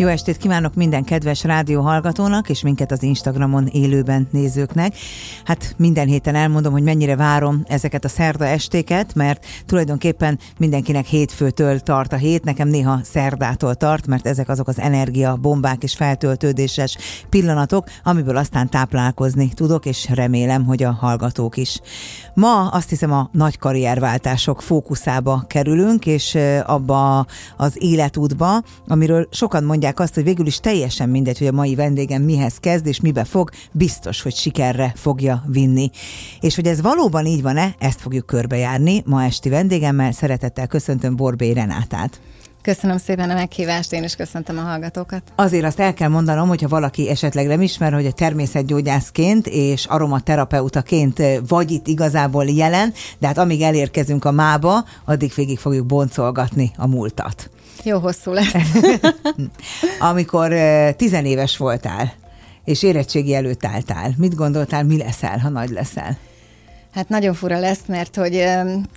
Jó estét kívánok minden kedves rádióhallgatónak és minket az Instagramon élőben nézőknek. Hát minden héten elmondom, hogy mennyire várom ezeket a szerda estéket, mert tulajdonképpen mindenkinek hétfőtől tart a hét, nekem néha szerdától tart, mert ezek azok az energia, bombák és feltöltődéses pillanatok, amiből aztán táplálkozni tudok, és remélem, hogy a hallgatók is. Ma azt hiszem a nagy karrierváltások fókuszába kerülünk, és abba az életútba, amiről sokan mondják, mondják azt, hogy végül is teljesen mindegy, hogy a mai vendégem mihez kezd és mibe fog, biztos, hogy sikerre fogja vinni. És hogy ez valóban így van-e, ezt fogjuk körbejárni ma esti vendégemmel. Szeretettel köszöntöm Borbé Renátát. Köszönöm szépen a meghívást, én is köszöntöm a hallgatókat. Azért azt el kell mondanom, hogyha valaki esetleg nem ismer, hogy a természetgyógyászként és aromaterapeutaként vagy itt igazából jelen, de hát amíg elérkezünk a mába, addig végig fogjuk boncolgatni a múltat. Jó hosszú lesz. Amikor tizenéves voltál, és érettségi előtt álltál, mit gondoltál, mi leszel, ha nagy leszel? Hát nagyon fura lesz, mert hogy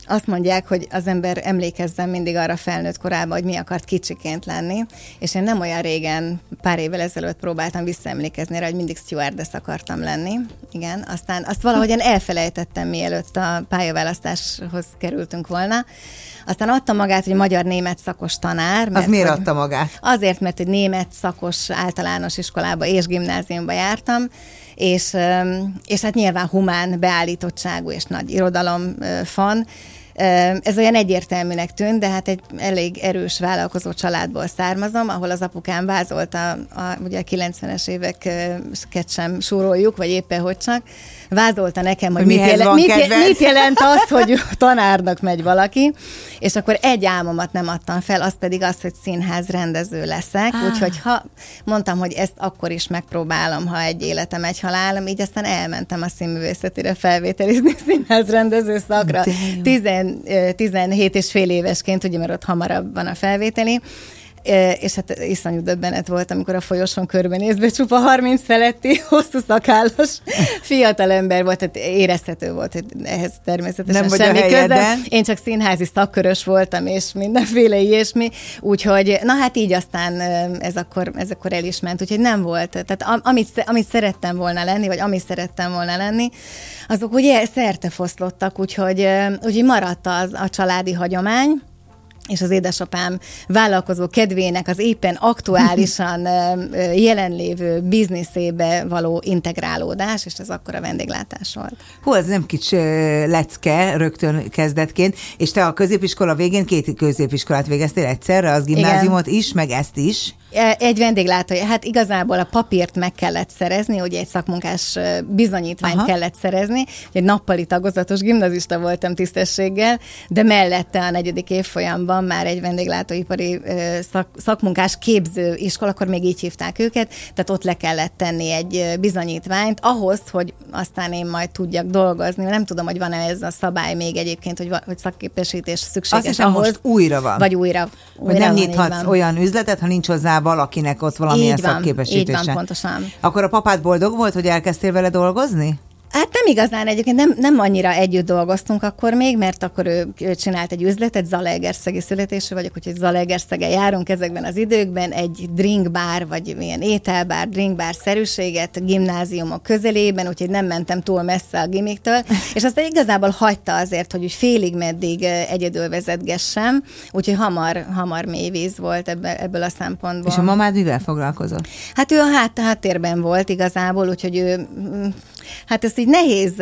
azt mondják, hogy az ember emlékezzen mindig arra felnőtt korában, hogy mi akart kicsiként lenni, és én nem olyan régen, pár évvel ezelőtt próbáltam visszaemlékezni rá, hogy mindig stewardess akartam lenni. Igen, aztán azt valahogyan elfelejtettem, mielőtt a pályaválasztáshoz kerültünk volna. Aztán adta magát, hogy magyar-német szakos tanár. Mert Az miért hogy, adta magát? Azért, mert egy német szakos általános iskolába és gimnáziumba jártam, és, és hát nyilván humán beállítottságú és nagy irodalom fan, ez olyan egyértelműnek tűnt, de hát egy elég erős vállalkozó családból származom, ahol az apukám vázolta, a, ugye a 90-es éveket sem súroljuk, vagy éppen hogy csak, vázolta nekem, hogy mit, jelen, mit, mit jelent az, hogy tanárnak megy valaki, és akkor egy álmomat nem adtam fel, az pedig az, hogy színház rendező leszek, ah. úgyhogy ha mondtam, hogy ezt akkor is megpróbálom, ha egy életem, egy halálom, így aztán elmentem a színművészetére felvételizni színház rendező szakra. 17 és fél évesként, ugye, mert ott hamarabb van a felvételi, és hát iszonyú döbbenet volt, amikor a folyosón körbenézve csupa 30 feletti, hosszú szakállas fiatal ember volt, tehát érezhető volt, hogy ehhez természetesen Nem semmi köze. Én csak színházi szakkörös voltam, és mindenféle ilyesmi, úgyhogy na hát így aztán ez akkor, ez akkor el is ment, úgyhogy nem volt. Tehát amit, amit szerettem volna lenni, vagy amit szerettem volna lenni, azok ugye szerte foszlottak, úgyhogy, úgyhogy maradt az, a családi hagyomány, és az édesapám vállalkozó kedvének az éppen aktuálisan jelenlévő bizniszébe való integrálódás, és ez akkor a vendéglátás volt. Hú, ez nem kicsi lecke rögtön kezdetként, és te a középiskola végén két középiskolát végeztél egyszerre, az gimnáziumot Igen. is, meg ezt is. E, egy vendéglátója, hát igazából a papírt meg kellett szerezni, ugye egy szakmunkás bizonyítványt Aha. kellett szerezni, egy nappali tagozatos gimnazista voltam tisztességgel, de mellette a negyedik évfolyamban már egy vendéglátóipari szak, szakmunkás képző iskola, akkor még így hívták őket, tehát ott le kellett tenni egy bizonyítványt ahhoz, hogy aztán én majd tudjak dolgozni. Nem tudom, hogy van-e ez a szabály még egyébként, hogy, hogy szakképesítés szükséges Azt hiszem, ahhoz. most újra van. Vagy újra. újra hogy nem van, nyithatsz olyan üzletet, ha nincs hozzá valakinek ott valamilyen így van, szakképesítése. Így van, pontosan. Akkor a papád boldog volt, hogy elkezdtél vele dolgozni? Hát nem igazán egyébként, nem, nem annyira együtt dolgoztunk akkor még, mert akkor ő, ő csinált egy üzletet, Zalaegerszegi születésű vagyok, úgyhogy Zalaegerszegen járunk ezekben az időkben, egy drinkbár, vagy milyen ételbár, drinkbár szerűséget gimnáziumok közelében, úgyhogy nem mentem túl messze a gimiktől, és aztán igazából hagyta azért, hogy úgy félig meddig egyedül vezetgessem, úgyhogy hamar, hamar mély víz volt ebbe, ebből a szempontból. És a mamád mivel foglalkozott? Hát ő a hát, háttérben volt igazából, úgyhogy ő mm, Hát ezt így nehéz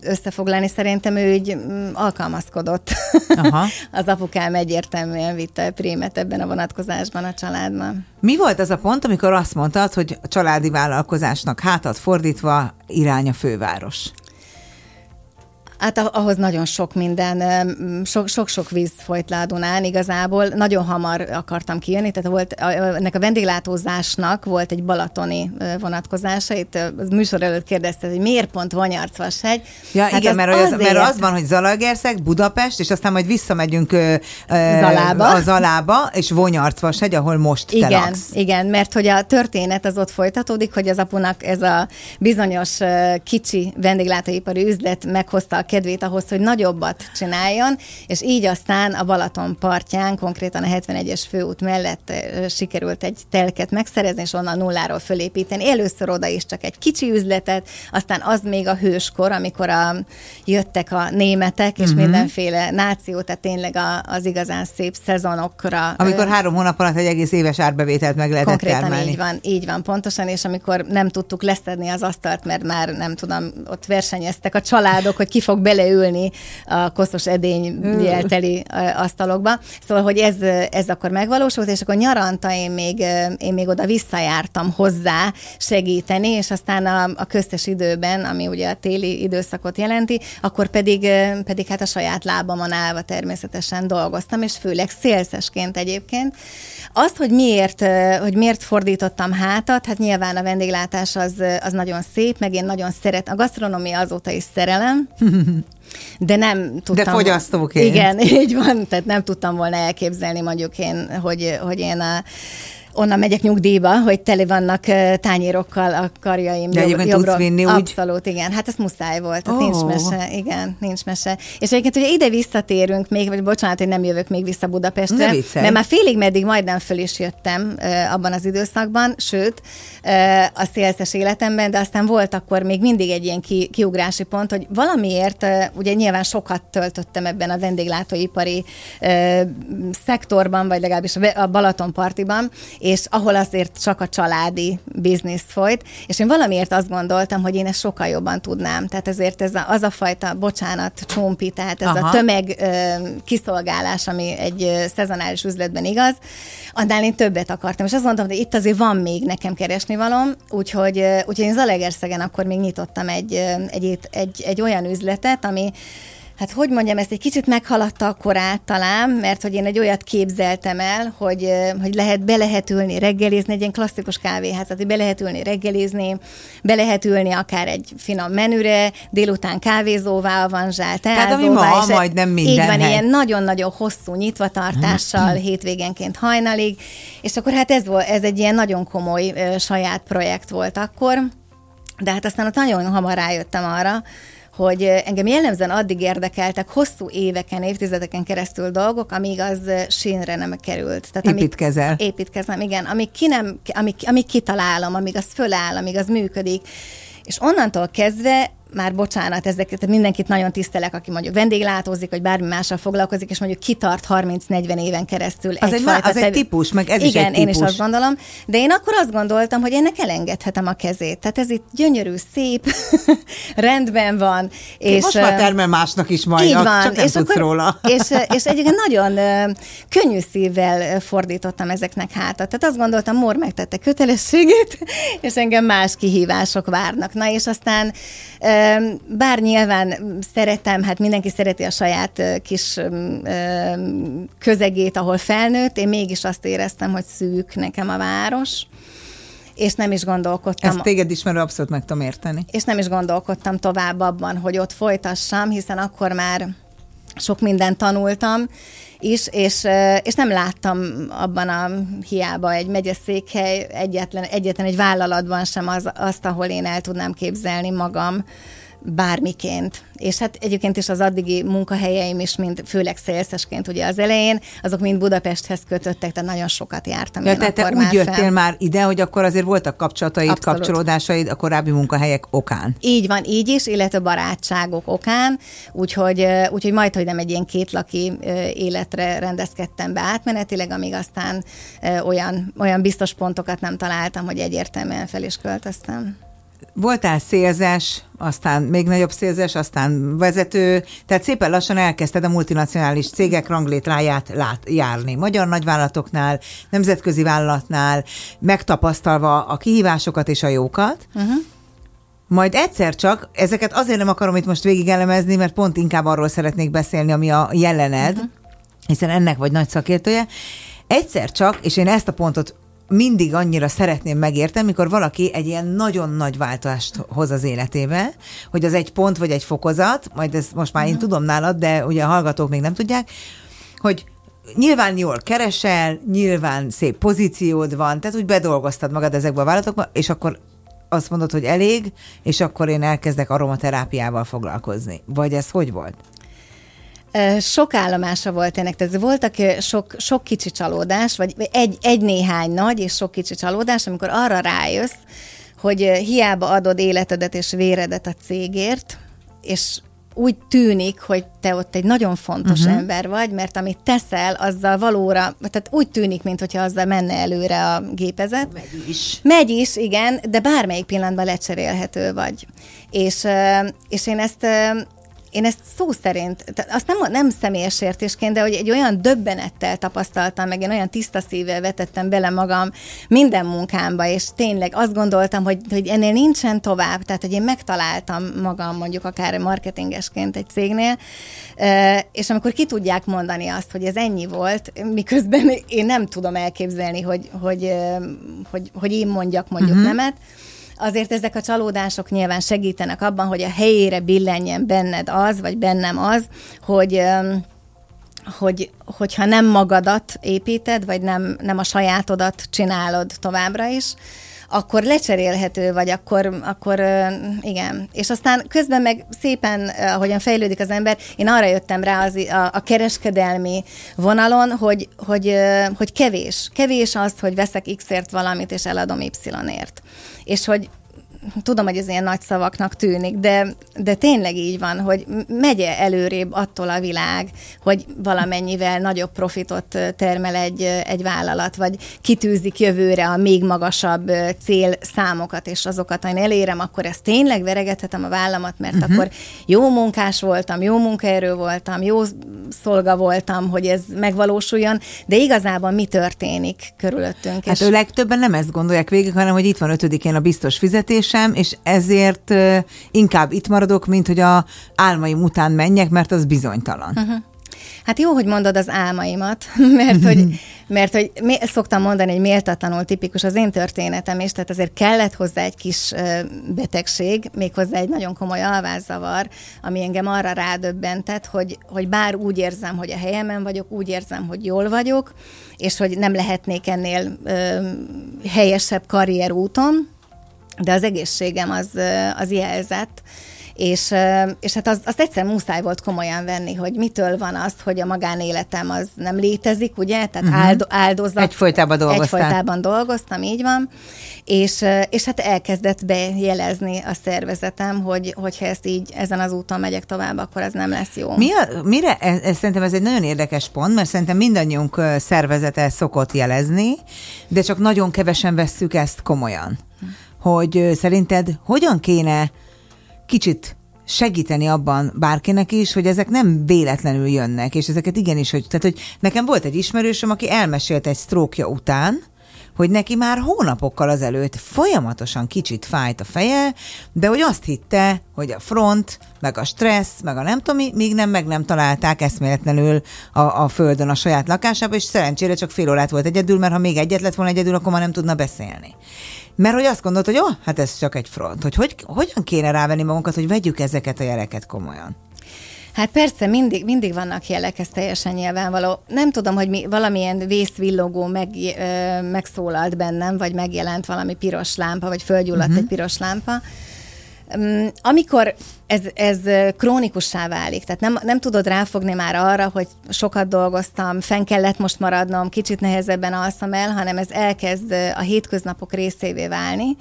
összefoglalni, szerintem ő így mm, alkalmazkodott. Aha. az apukám egyértelműen vitte a prémet ebben a vonatkozásban a családban. Mi volt az a pont, amikor azt mondtad, hogy a családi vállalkozásnak hátat fordítva irány a főváros? Hát ahhoz nagyon sok minden, sok-sok víz folyt le a Dunán igazából. Nagyon hamar akartam kijönni, tehát volt, ennek a vendéglátózásnak volt egy balatoni vonatkozása. Itt az műsor előtt kérdezte, hogy miért pont Vanyarcvashegy. Ja, hát igen, az mert, azért... az, mert az van, hogy Zalaegerszeg, Budapest, és aztán majd visszamegyünk Zalába. a Zalába, és Vonyarcvashegy, ahol most igen, te laksz. Igen, mert hogy a történet az ott folytatódik, hogy az apunak ez a bizonyos kicsi vendéglátóipari üzlet meghozta a kedvét ahhoz, hogy nagyobbat csináljon, és így aztán a Balaton partján, konkrétan a 71-es főút mellett sikerült egy telket megszerezni, és onnan nulláról fölépíteni. Először oda is csak egy kicsi üzletet, aztán az még a hőskor, amikor a, jöttek a németek, és uh-huh. mindenféle náció, tehát tényleg a, az igazán szép szezonokra. Amikor három hónap alatt egy egész éves árbevételt meg lehetett Konkrétan termelni. így van, így van, pontosan, és amikor nem tudtuk leszedni az asztalt, mert már nem tudom, ott versenyeztek a családok, hogy ki fog beleülni a koszos edény jelteli asztalokba. Szóval, hogy ez, ez akkor megvalósult, és akkor nyaranta én még, én még oda visszajártam hozzá segíteni, és aztán a, a köztes időben, ami ugye a téli időszakot jelenti, akkor pedig, pedig hát a saját lábamon állva természetesen dolgoztam, és főleg szélszesként egyébként. Azt, hogy miért, hogy miért fordítottam hátat, hát nyilván a vendéglátás az, az nagyon szép, meg én nagyon szeret. A gasztronómia azóta is szerelem, de nem tudtam... De fogyasztóként. Igen, így van, tehát nem tudtam volna elképzelni mondjuk én, hogy, hogy én a onnan megyek nyugdíjba, hogy tele vannak tányérokkal a karjaim. De egyébként jobbról. tudsz vinni úgy? Abszolút, igen. Hát ez muszáj volt, oh. nincs mese. Igen, nincs mese. És egyébként ugye ide visszatérünk még, vagy bocsánat, hogy nem jövök még vissza Budapestre, mert már félig meddig majdnem föl is jöttem abban az időszakban, sőt, a szélszes életemben, de aztán volt akkor még mindig egy ilyen ki, kiugrási pont, hogy valamiért, ugye nyilván sokat töltöttem ebben a vendéglátóipari szektorban, vagy legalábbis a Balatonpartiban, és ahol azért csak a családi biznisz folyt, és én valamiért azt gondoltam, hogy én ezt sokkal jobban tudnám. Tehát ezért ez a, az a fajta, bocsánat, csompi, tehát ez Aha. a tömeg ö, kiszolgálás, ami egy ö, szezonális üzletben igaz, annál én többet akartam. És azt mondtam, hogy itt azért van még nekem keresni valom, úgyhogy, úgyhogy én Zalegerszegen akkor még nyitottam egy, egy, egy, egy olyan üzletet, ami hát hogy mondjam, ezt egy kicsit meghaladta a korát talán, mert hogy én egy olyat képzeltem el, hogy, hogy lehet, be lehet ülni reggelizni, egy ilyen klasszikus kávéházat, hogy be lehet ülni reggelizni, be lehet ülni akár egy finom menüre, délután kávézóvá, avanzsált, Tehát ami ma majd nem minden Így van, hely. ilyen nagyon-nagyon hosszú nyitvatartással hétvégenként hajnalig, és akkor hát ez, volt, ez egy ilyen nagyon komoly saját projekt volt akkor, de hát aztán ott nagyon hamar rájöttem arra, hogy engem jellemzően addig érdekeltek hosszú éveken, évtizedeken keresztül dolgok, amíg az sínre nem került. Tehát Építkezel. Amíg, építkezem, igen. Amíg, ki nem, amíg, amíg kitalálom, amíg az föláll, amíg az működik. És onnantól kezdve már bocsánat, ezeket mindenkit nagyon tisztelek, aki mondjuk vendéglátózik, vagy bármi mással foglalkozik, és mondjuk kitart 30-40 éven keresztül. Az, egy, az egy típus, meg ez Igen, is egy típus. én is azt gondolom, de én akkor azt gondoltam, hogy ennek elengedhetem a kezét. Tehát ez itt gyönyörű, szép, rendben van. És, Most már termel másnak is majd, így van, csak nem és tudsz akkor, róla. és, és egyébként nagyon könnyű szívvel fordítottam ezeknek hátat. Tehát azt gondoltam, Mor megtette kötelességét, és engem más kihívások várnak. Na, és aztán bár nyilván szeretem, hát mindenki szereti a saját kis közegét, ahol felnőtt, én mégis azt éreztem, hogy szűk nekem a város és nem is gondolkodtam. Ezt téged ismerő abszolút meg tudom érteni. És nem is gondolkodtam tovább abban, hogy ott folytassam, hiszen akkor már sok mindent tanultam is, és, és nem láttam abban a hiába egy megyeszékhely, egyetlen, egyetlen egy vállalatban sem az, azt, ahol én el tudnám képzelni magam bármiként. És hát egyébként is az addigi munkahelyeim is, mint főleg szélszesként ugye az elején, azok mind Budapesthez kötöttek, tehát nagyon sokat jártam. Ja, tehát te úgy jöttél fel. már ide, hogy akkor azért voltak kapcsolataid, Abszolút. kapcsolódásaid a korábbi munkahelyek okán. Így van, így is, illetve barátságok okán, úgyhogy, úgyhogy majd, hogy nem egy ilyen kétlaki életre rendezkedtem be átmenetileg, amíg aztán olyan, olyan biztos pontokat nem találtam, hogy egyértelműen fel is költöztem voltál szélzes, aztán még nagyobb szélzes, aztán vezető, tehát szépen lassan elkezdted a multinacionális cégek ranglétráját lát, járni. Magyar nagyvállalatoknál, nemzetközi vállalatnál, megtapasztalva a kihívásokat és a jókat. Uh-huh. Majd egyszer csak, ezeket azért nem akarom itt most végig elemezni, mert pont inkább arról szeretnék beszélni, ami a jelened, uh-huh. hiszen ennek vagy nagy szakértője. Egyszer csak, és én ezt a pontot mindig annyira szeretném megérteni, mikor valaki egy ilyen nagyon nagy változást hoz az életébe, hogy az egy pont vagy egy fokozat, majd ezt most már én uh-huh. tudom nálad, de ugye a hallgatók még nem tudják, hogy nyilván jól keresel, nyilván szép pozíciód van, tehát úgy bedolgoztad magad ezekbe a vállalatokba, és akkor azt mondod, hogy elég, és akkor én elkezdek aromaterápiával foglalkozni. Vagy ez hogy volt? Sok állomása volt ennek, tehát voltak sok, sok kicsi csalódás, vagy egy, egy néhány nagy és sok kicsi csalódás, amikor arra rájössz, hogy hiába adod életedet és véredet a cégért, és úgy tűnik, hogy te ott egy nagyon fontos uh-huh. ember vagy, mert amit teszel, azzal valóra, tehát úgy tűnik, mintha azzal menne előre a gépezet. Megy is. Megy is, igen, de bármelyik pillanatban lecserélhető vagy. És, és én ezt én ezt szó szerint, azt nem, nem személyes értésként, de hogy egy olyan döbbenettel tapasztaltam, meg én olyan tiszta szívvel vetettem bele magam minden munkámba, és tényleg azt gondoltam, hogy, hogy ennél nincsen tovább, tehát hogy én megtaláltam magam mondjuk akár marketingesként egy cégnél, és amikor ki tudják mondani azt, hogy ez ennyi volt, miközben én nem tudom elképzelni, hogy, hogy, hogy, hogy én mondjak mondjuk uh-huh. nemet, azért ezek a csalódások nyilván segítenek abban, hogy a helyére billenjen benned az, vagy bennem az, hogy hogy, hogyha nem magadat építed, vagy nem, nem a sajátodat csinálod továbbra is, akkor lecserélhető, vagy akkor, akkor igen. És aztán közben meg szépen, ahogyan fejlődik az ember, én arra jöttem rá az, a, a kereskedelmi vonalon, hogy, hogy, hogy kevés. Kevés az, hogy veszek X-ért valamit, és eladom Y-ért. És hogy tudom, hogy ez ilyen nagy szavaknak tűnik, de, de tényleg így van, hogy megy előrébb attól a világ, hogy valamennyivel nagyobb profitot termel egy, egy vállalat, vagy kitűzik jövőre a még magasabb cél számokat, és azokat, ha én elérem, akkor ezt tényleg veregethetem a vállamat, mert uh-huh. akkor jó munkás voltam, jó munkaerő voltam, jó szolga voltam, hogy ez megvalósuljon, de igazából mi történik körülöttünk? Hát és... ő legtöbben nem ezt gondolják végig, hanem hogy itt van ötödikén a biztos fizetés, sem, és ezért inkább itt maradok, mint hogy a álmaim után menjek, mert az bizonytalan. Uh-huh. Hát jó, hogy mondod az álmaimat, mert hogy, mert hogy szoktam mondani, hogy méltatlanul tipikus az én történetem is, tehát azért kellett hozzá egy kis betegség, méghozzá egy nagyon komoly alvázzavar, ami engem arra rádöbbentett, hogy, hogy bár úgy érzem, hogy a helyemen vagyok, úgy érzem, hogy jól vagyok, és hogy nem lehetnék ennél ö, helyesebb karrierúton, de az egészségem az, az jelzett, és, és hát az, azt egyszer muszáj volt komolyan venni, hogy mitől van az, hogy a magánéletem az nem létezik, ugye? Tehát uh-huh. áldo, áldozat. Egyfolytában dolgoztam. Egyfolytában dolgoztam, így van. És, és hát elkezdett bejelezni a szervezetem, hogy hogyha ezt így ezen az úton megyek tovább, akkor ez nem lesz jó. Mi a, mire? Ez, ez, szerintem ez egy nagyon érdekes pont, mert szerintem mindannyiunk szervezete szokott jelezni, de csak nagyon kevesen vesszük ezt komolyan hogy szerinted hogyan kéne kicsit segíteni abban bárkinek is, hogy ezek nem véletlenül jönnek, és ezeket igenis, hogy, tehát, hogy nekem volt egy ismerősöm, aki elmesélt egy sztrókja után, hogy neki már hónapokkal azelőtt folyamatosan kicsit fájt a feje, de hogy azt hitte, hogy a front, meg a stressz, meg a nem tudom, míg nem, meg nem találták eszméletlenül a, a földön a saját lakásába, és szerencsére csak fél órát volt egyedül, mert ha még egyet lett volna egyedül, akkor már nem tudna beszélni. Mert hogy azt gondolt, hogy jó, hát ez csak egy front. Hogy, hogy hogyan kéne rávenni magunkat, hogy vegyük ezeket a jeleket komolyan? Hát persze, mindig, mindig vannak jelek, ez teljesen nyilvánvaló. Nem tudom, hogy mi, valamilyen vészvillogó meg, ö, megszólalt bennem, vagy megjelent valami piros lámpa, vagy fölgyulladt uh-huh. egy piros lámpa. Amikor ez, ez krónikussá válik, tehát nem, nem tudod ráfogni már arra, hogy sokat dolgoztam, fenn kellett most maradnom, kicsit nehezebben alszom el, hanem ez elkezd a hétköznapok részévé válni,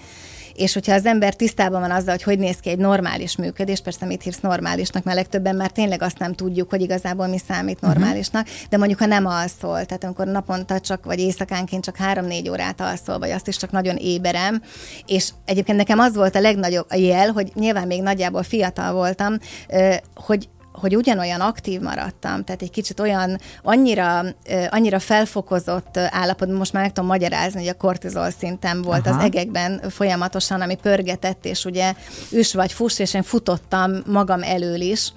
és hogyha az ember tisztában van azzal, hogy hogy néz ki egy normális működés, persze mit hívsz normálisnak, mert legtöbben már tényleg azt nem tudjuk, hogy igazából mi számít mhm. normálisnak, de mondjuk ha nem alszol, tehát amikor naponta csak, vagy éjszakánként csak három-négy órát alszol, vagy azt is csak nagyon éberem, és egyébként nekem az volt a legnagyobb jel, hogy nyilván még nagyjából fiatal voltam, hogy hogy ugyanolyan aktív maradtam, tehát egy kicsit olyan, annyira, annyira felfokozott állapot, most már meg tudom magyarázni, hogy a kortizol szintem volt Aha. az egekben folyamatosan, ami pörgetett, és ugye üs vagy fuss, és én futottam magam elől is,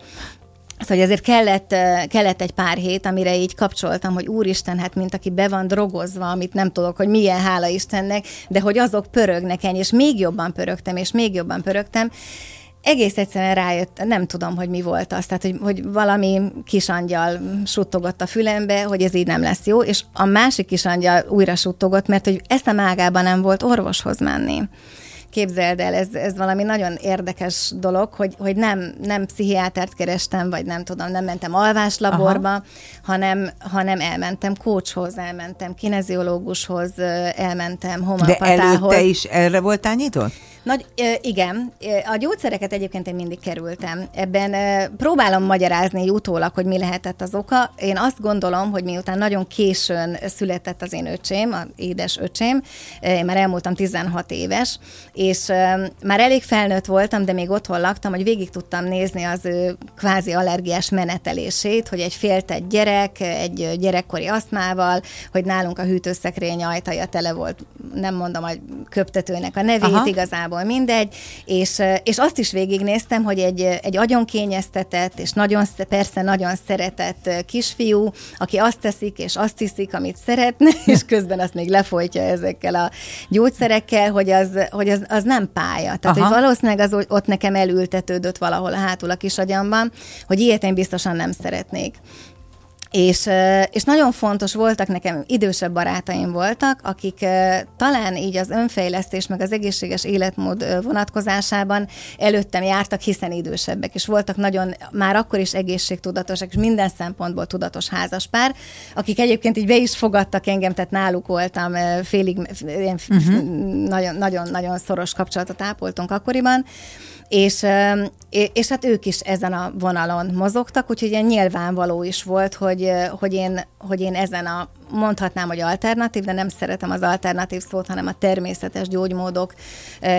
Szóval hogy ezért kellett, kellett egy pár hét, amire így kapcsoltam, hogy úristen, hát mint aki be van drogozva, amit nem tudok, hogy milyen hála Istennek, de hogy azok pörögnek ennyi, és még jobban pörögtem, és még jobban pörögtem, egész egyszerűen rájött, nem tudom, hogy mi volt az, tehát hogy, hogy valami kisangyal suttogott a fülembe, hogy ez így nem lesz jó, és a másik kisangyal újra suttogott, mert hogy eszem ágában nem volt orvoshoz menni. képzeld el, ez, ez valami nagyon érdekes dolog, hogy, hogy nem, nem pszichiátert kerestem, vagy nem tudom, nem mentem alváslaborba, hanem, hanem elmentem kócshoz, elmentem kineziológushoz, elmentem homopatához. De előtte is erre voltál nyitott? Nagy, igen, a gyógyszereket egyébként én mindig kerültem. Ebben próbálom magyarázni utólag, hogy mi lehetett az oka. Én azt gondolom, hogy miután nagyon későn született az én öcsém, a édes öcsém, én már elmúltam 16 éves, és már elég felnőtt voltam, de még otthon laktam, hogy végig tudtam nézni az ő kvázi allergiás menetelését, hogy egy féltett gyerek, egy gyerekkori aszmával, hogy nálunk a hűtőszekrény ajtaja tele volt, nem mondom a köptetőnek a nevét, Aha. igazából igazából mindegy, és, és azt is végignéztem, hogy egy, egy agyonkényeztetett, és nagyon, persze nagyon szeretett kisfiú, aki azt teszik, és azt hiszik, amit szeretne, és közben azt még lefolytja ezekkel a gyógyszerekkel, hogy az, hogy az, az nem pálya. Tehát, Aha. hogy valószínűleg az ott nekem elültetődött valahol a hátul a kis agyamban, hogy ilyet én biztosan nem szeretnék. És, és nagyon fontos voltak nekem, idősebb barátaim voltak, akik talán így az önfejlesztés, meg az egészséges életmód vonatkozásában előttem jártak, hiszen idősebbek, és voltak nagyon, már akkor is egészségtudatosak, és minden szempontból tudatos házaspár, akik egyébként így be is fogadtak engem, tehát náluk voltam félig, uh-huh. nagyon, nagyon, nagyon szoros kapcsolatot ápoltunk akkoriban, és, és hát ők is ezen a vonalon mozogtak, úgyhogy ilyen nyilvánvaló is volt, hogy, hogy, én, hogy én ezen a, mondhatnám, hogy alternatív, de nem szeretem az alternatív szót, hanem a természetes gyógymódok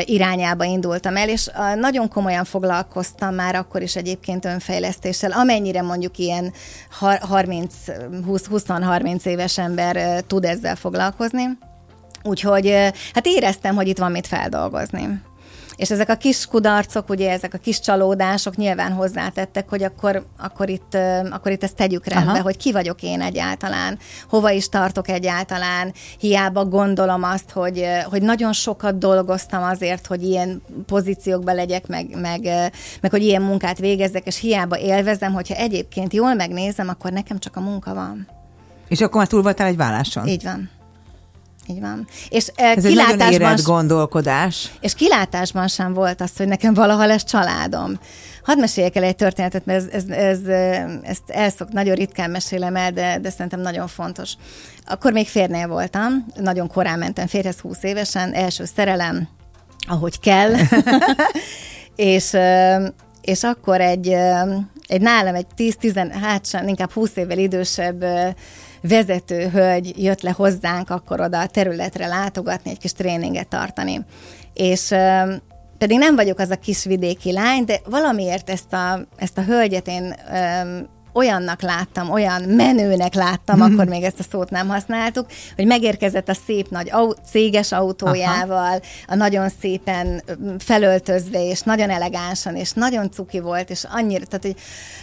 irányába indultam el, és nagyon komolyan foglalkoztam már akkor is egyébként önfejlesztéssel, amennyire mondjuk ilyen 30-20-30 éves ember tud ezzel foglalkozni. Úgyhogy hát éreztem, hogy itt van mit feldolgozni. És ezek a kis kudarcok, ugye ezek a kis csalódások nyilván hozzátettek, hogy akkor, akkor, itt, akkor itt ezt tegyük rendbe, Aha. hogy ki vagyok én egyáltalán, hova is tartok egyáltalán, hiába gondolom azt, hogy, hogy nagyon sokat dolgoztam azért, hogy ilyen pozíciókba legyek, meg, meg, meg hogy ilyen munkát végezzek, és hiába élvezem, hogyha egyébként jól megnézem, akkor nekem csak a munka van. És akkor már túl voltál egy válláson? Így van. Így van. És Ez egy nagyon gondolkodás. És kilátásban sem volt az, hogy nekem valaha lesz családom. Hadd meséljek el egy történetet, mert ez, ez, ez, ezt elszok, nagyon ritkán mesélem el, de, de szerintem nagyon fontos. Akkor még férnél voltam, nagyon korán mentem férhez 20 évesen, első szerelem, ahogy kell. és, és akkor egy, egy nálam egy 10-10, hát sem, inkább 20 évvel idősebb vezető hölgy jött le hozzánk akkor oda a területre látogatni, egy kis tréninget tartani. És pedig nem vagyok az a kis vidéki lány, de valamiért ezt a, ezt a hölgyet én olyannak láttam, olyan menőnek láttam, mm. akkor még ezt a szót nem használtuk, hogy megérkezett a szép nagy au- céges autójával, Aha. a nagyon szépen felöltözve, és nagyon elegánsan, és nagyon cuki volt, és annyira, tehát, hogy,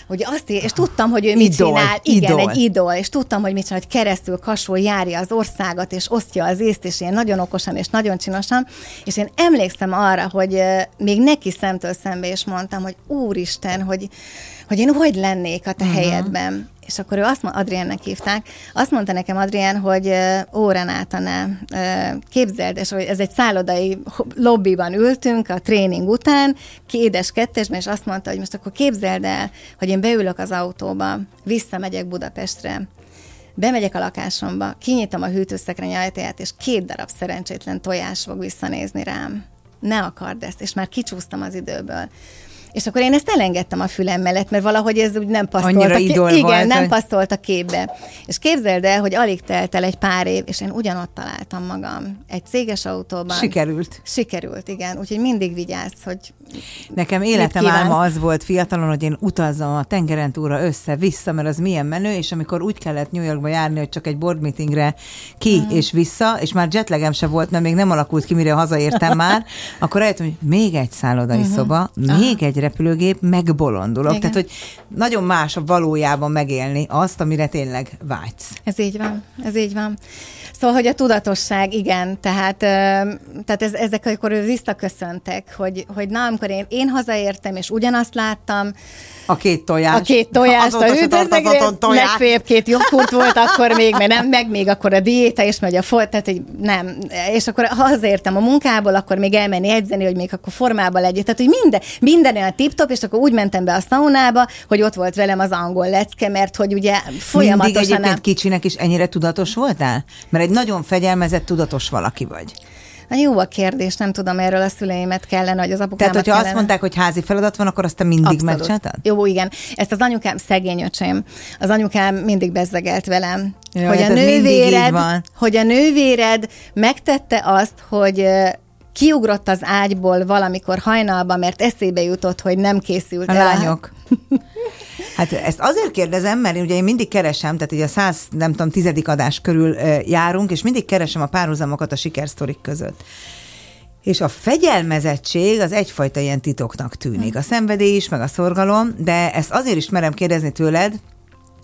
hogy azt, és tudtam, hogy ő mit idol, csinál. Igen, idol. egy idol, és tudtam, hogy mit csinál, hogy keresztül kasol járja az országot, és osztja az észt, és ilyen nagyon okosan, és nagyon csinosan, és én emlékszem arra, hogy még neki szemtől szembe is mondtam, hogy úristen, hogy hogy én hogy lennék a te uh-huh. helyedben. És akkor ő azt mondta, Adriennek hívták, azt mondta nekem Adrien, hogy ó, Renáta, ne, képzeld, és hogy ez egy szállodai lobbyban ültünk a tréning után, kédes kettesben, és azt mondta, hogy most akkor képzeld el, hogy én beülök az autóba, visszamegyek Budapestre, bemegyek a lakásomba, kinyitom a hűtőszekrény ajtaját, és két darab szerencsétlen tojás fog visszanézni rám. Ne akard ezt, és már kicsúsztam az időből. És akkor én ezt elengedtem a fülem mellett, mert valahogy ez úgy nem passzolt. Annyira a idol Igen, volt, nem hogy... passzolt a képbe. És képzeld el, hogy alig telt el egy pár év, és én ugyanott találtam magam. Egy céges autóban. Sikerült. Sikerült, igen. Úgyhogy mindig vigyázz, hogy Nekem életem álma az volt fiatalon, hogy én utazzam a tengeren túlra össze-vissza, mert az milyen menő, és amikor úgy kellett New Yorkba járni, hogy csak egy board meetingre ki mm. és vissza, és már jetlegem se volt, mert még nem alakult ki, mire hazaértem már, akkor eljöttem, hogy még egy szállodai uh-huh. szoba, még egy repülőgép, megbolondulok. Igen. Tehát, hogy nagyon más a valójában megélni azt, amire tényleg vágysz. Ez így van, ez így van. Szóval, hogy a tudatosság, igen, tehát, tehát ez, ezek akkor visszaköszöntek, hogy, hogy nem amikor én, én hazaértem, és ugyanazt láttam, a két tojás. A két tojást, a hűtőszegre, legfőjebb két joghurt volt akkor még, mert nem, meg még akkor a diéta is megy a folt, tehát egy, nem. És akkor ha hazértem a munkából, akkor még elmenni edzeni, hogy még akkor formában legyek. Tehát, hogy minden, minden olyan tip-top, és akkor úgy mentem be a szaunába, hogy ott volt velem az angol lecke, mert hogy ugye folyamatosan... Mindig egyébként kicsinek is ennyire tudatos voltál? Mert egy nagyon fegyelmezett, tudatos valaki vagy. Na jó a kérdés, nem tudom, erről a szüleimet kellene, hogy az apukámat Tehát, hogyha kellene. azt mondták, hogy házi feladat van, akkor azt te mindig Abszolút. megcsináltad? Jó, igen. Ezt az anyukám szegény öcsém. Az anyukám mindig bezzegelt velem, ja, hogy, a nővéred, hogy a nővéred megtette azt, hogy kiugrott az ágyból valamikor hajnalban, mert eszébe jutott, hogy nem készült a el. Lányok. Hát ezt azért kérdezem, mert ugye én mindig keresem, tehát ugye a száz, nem tudom, tizedik adás körül járunk, és mindig keresem a párhuzamokat a sikersztorik között. És a fegyelmezettség az egyfajta ilyen titoknak tűnik. A szenvedély is, meg a szorgalom, de ezt azért is merem kérdezni tőled,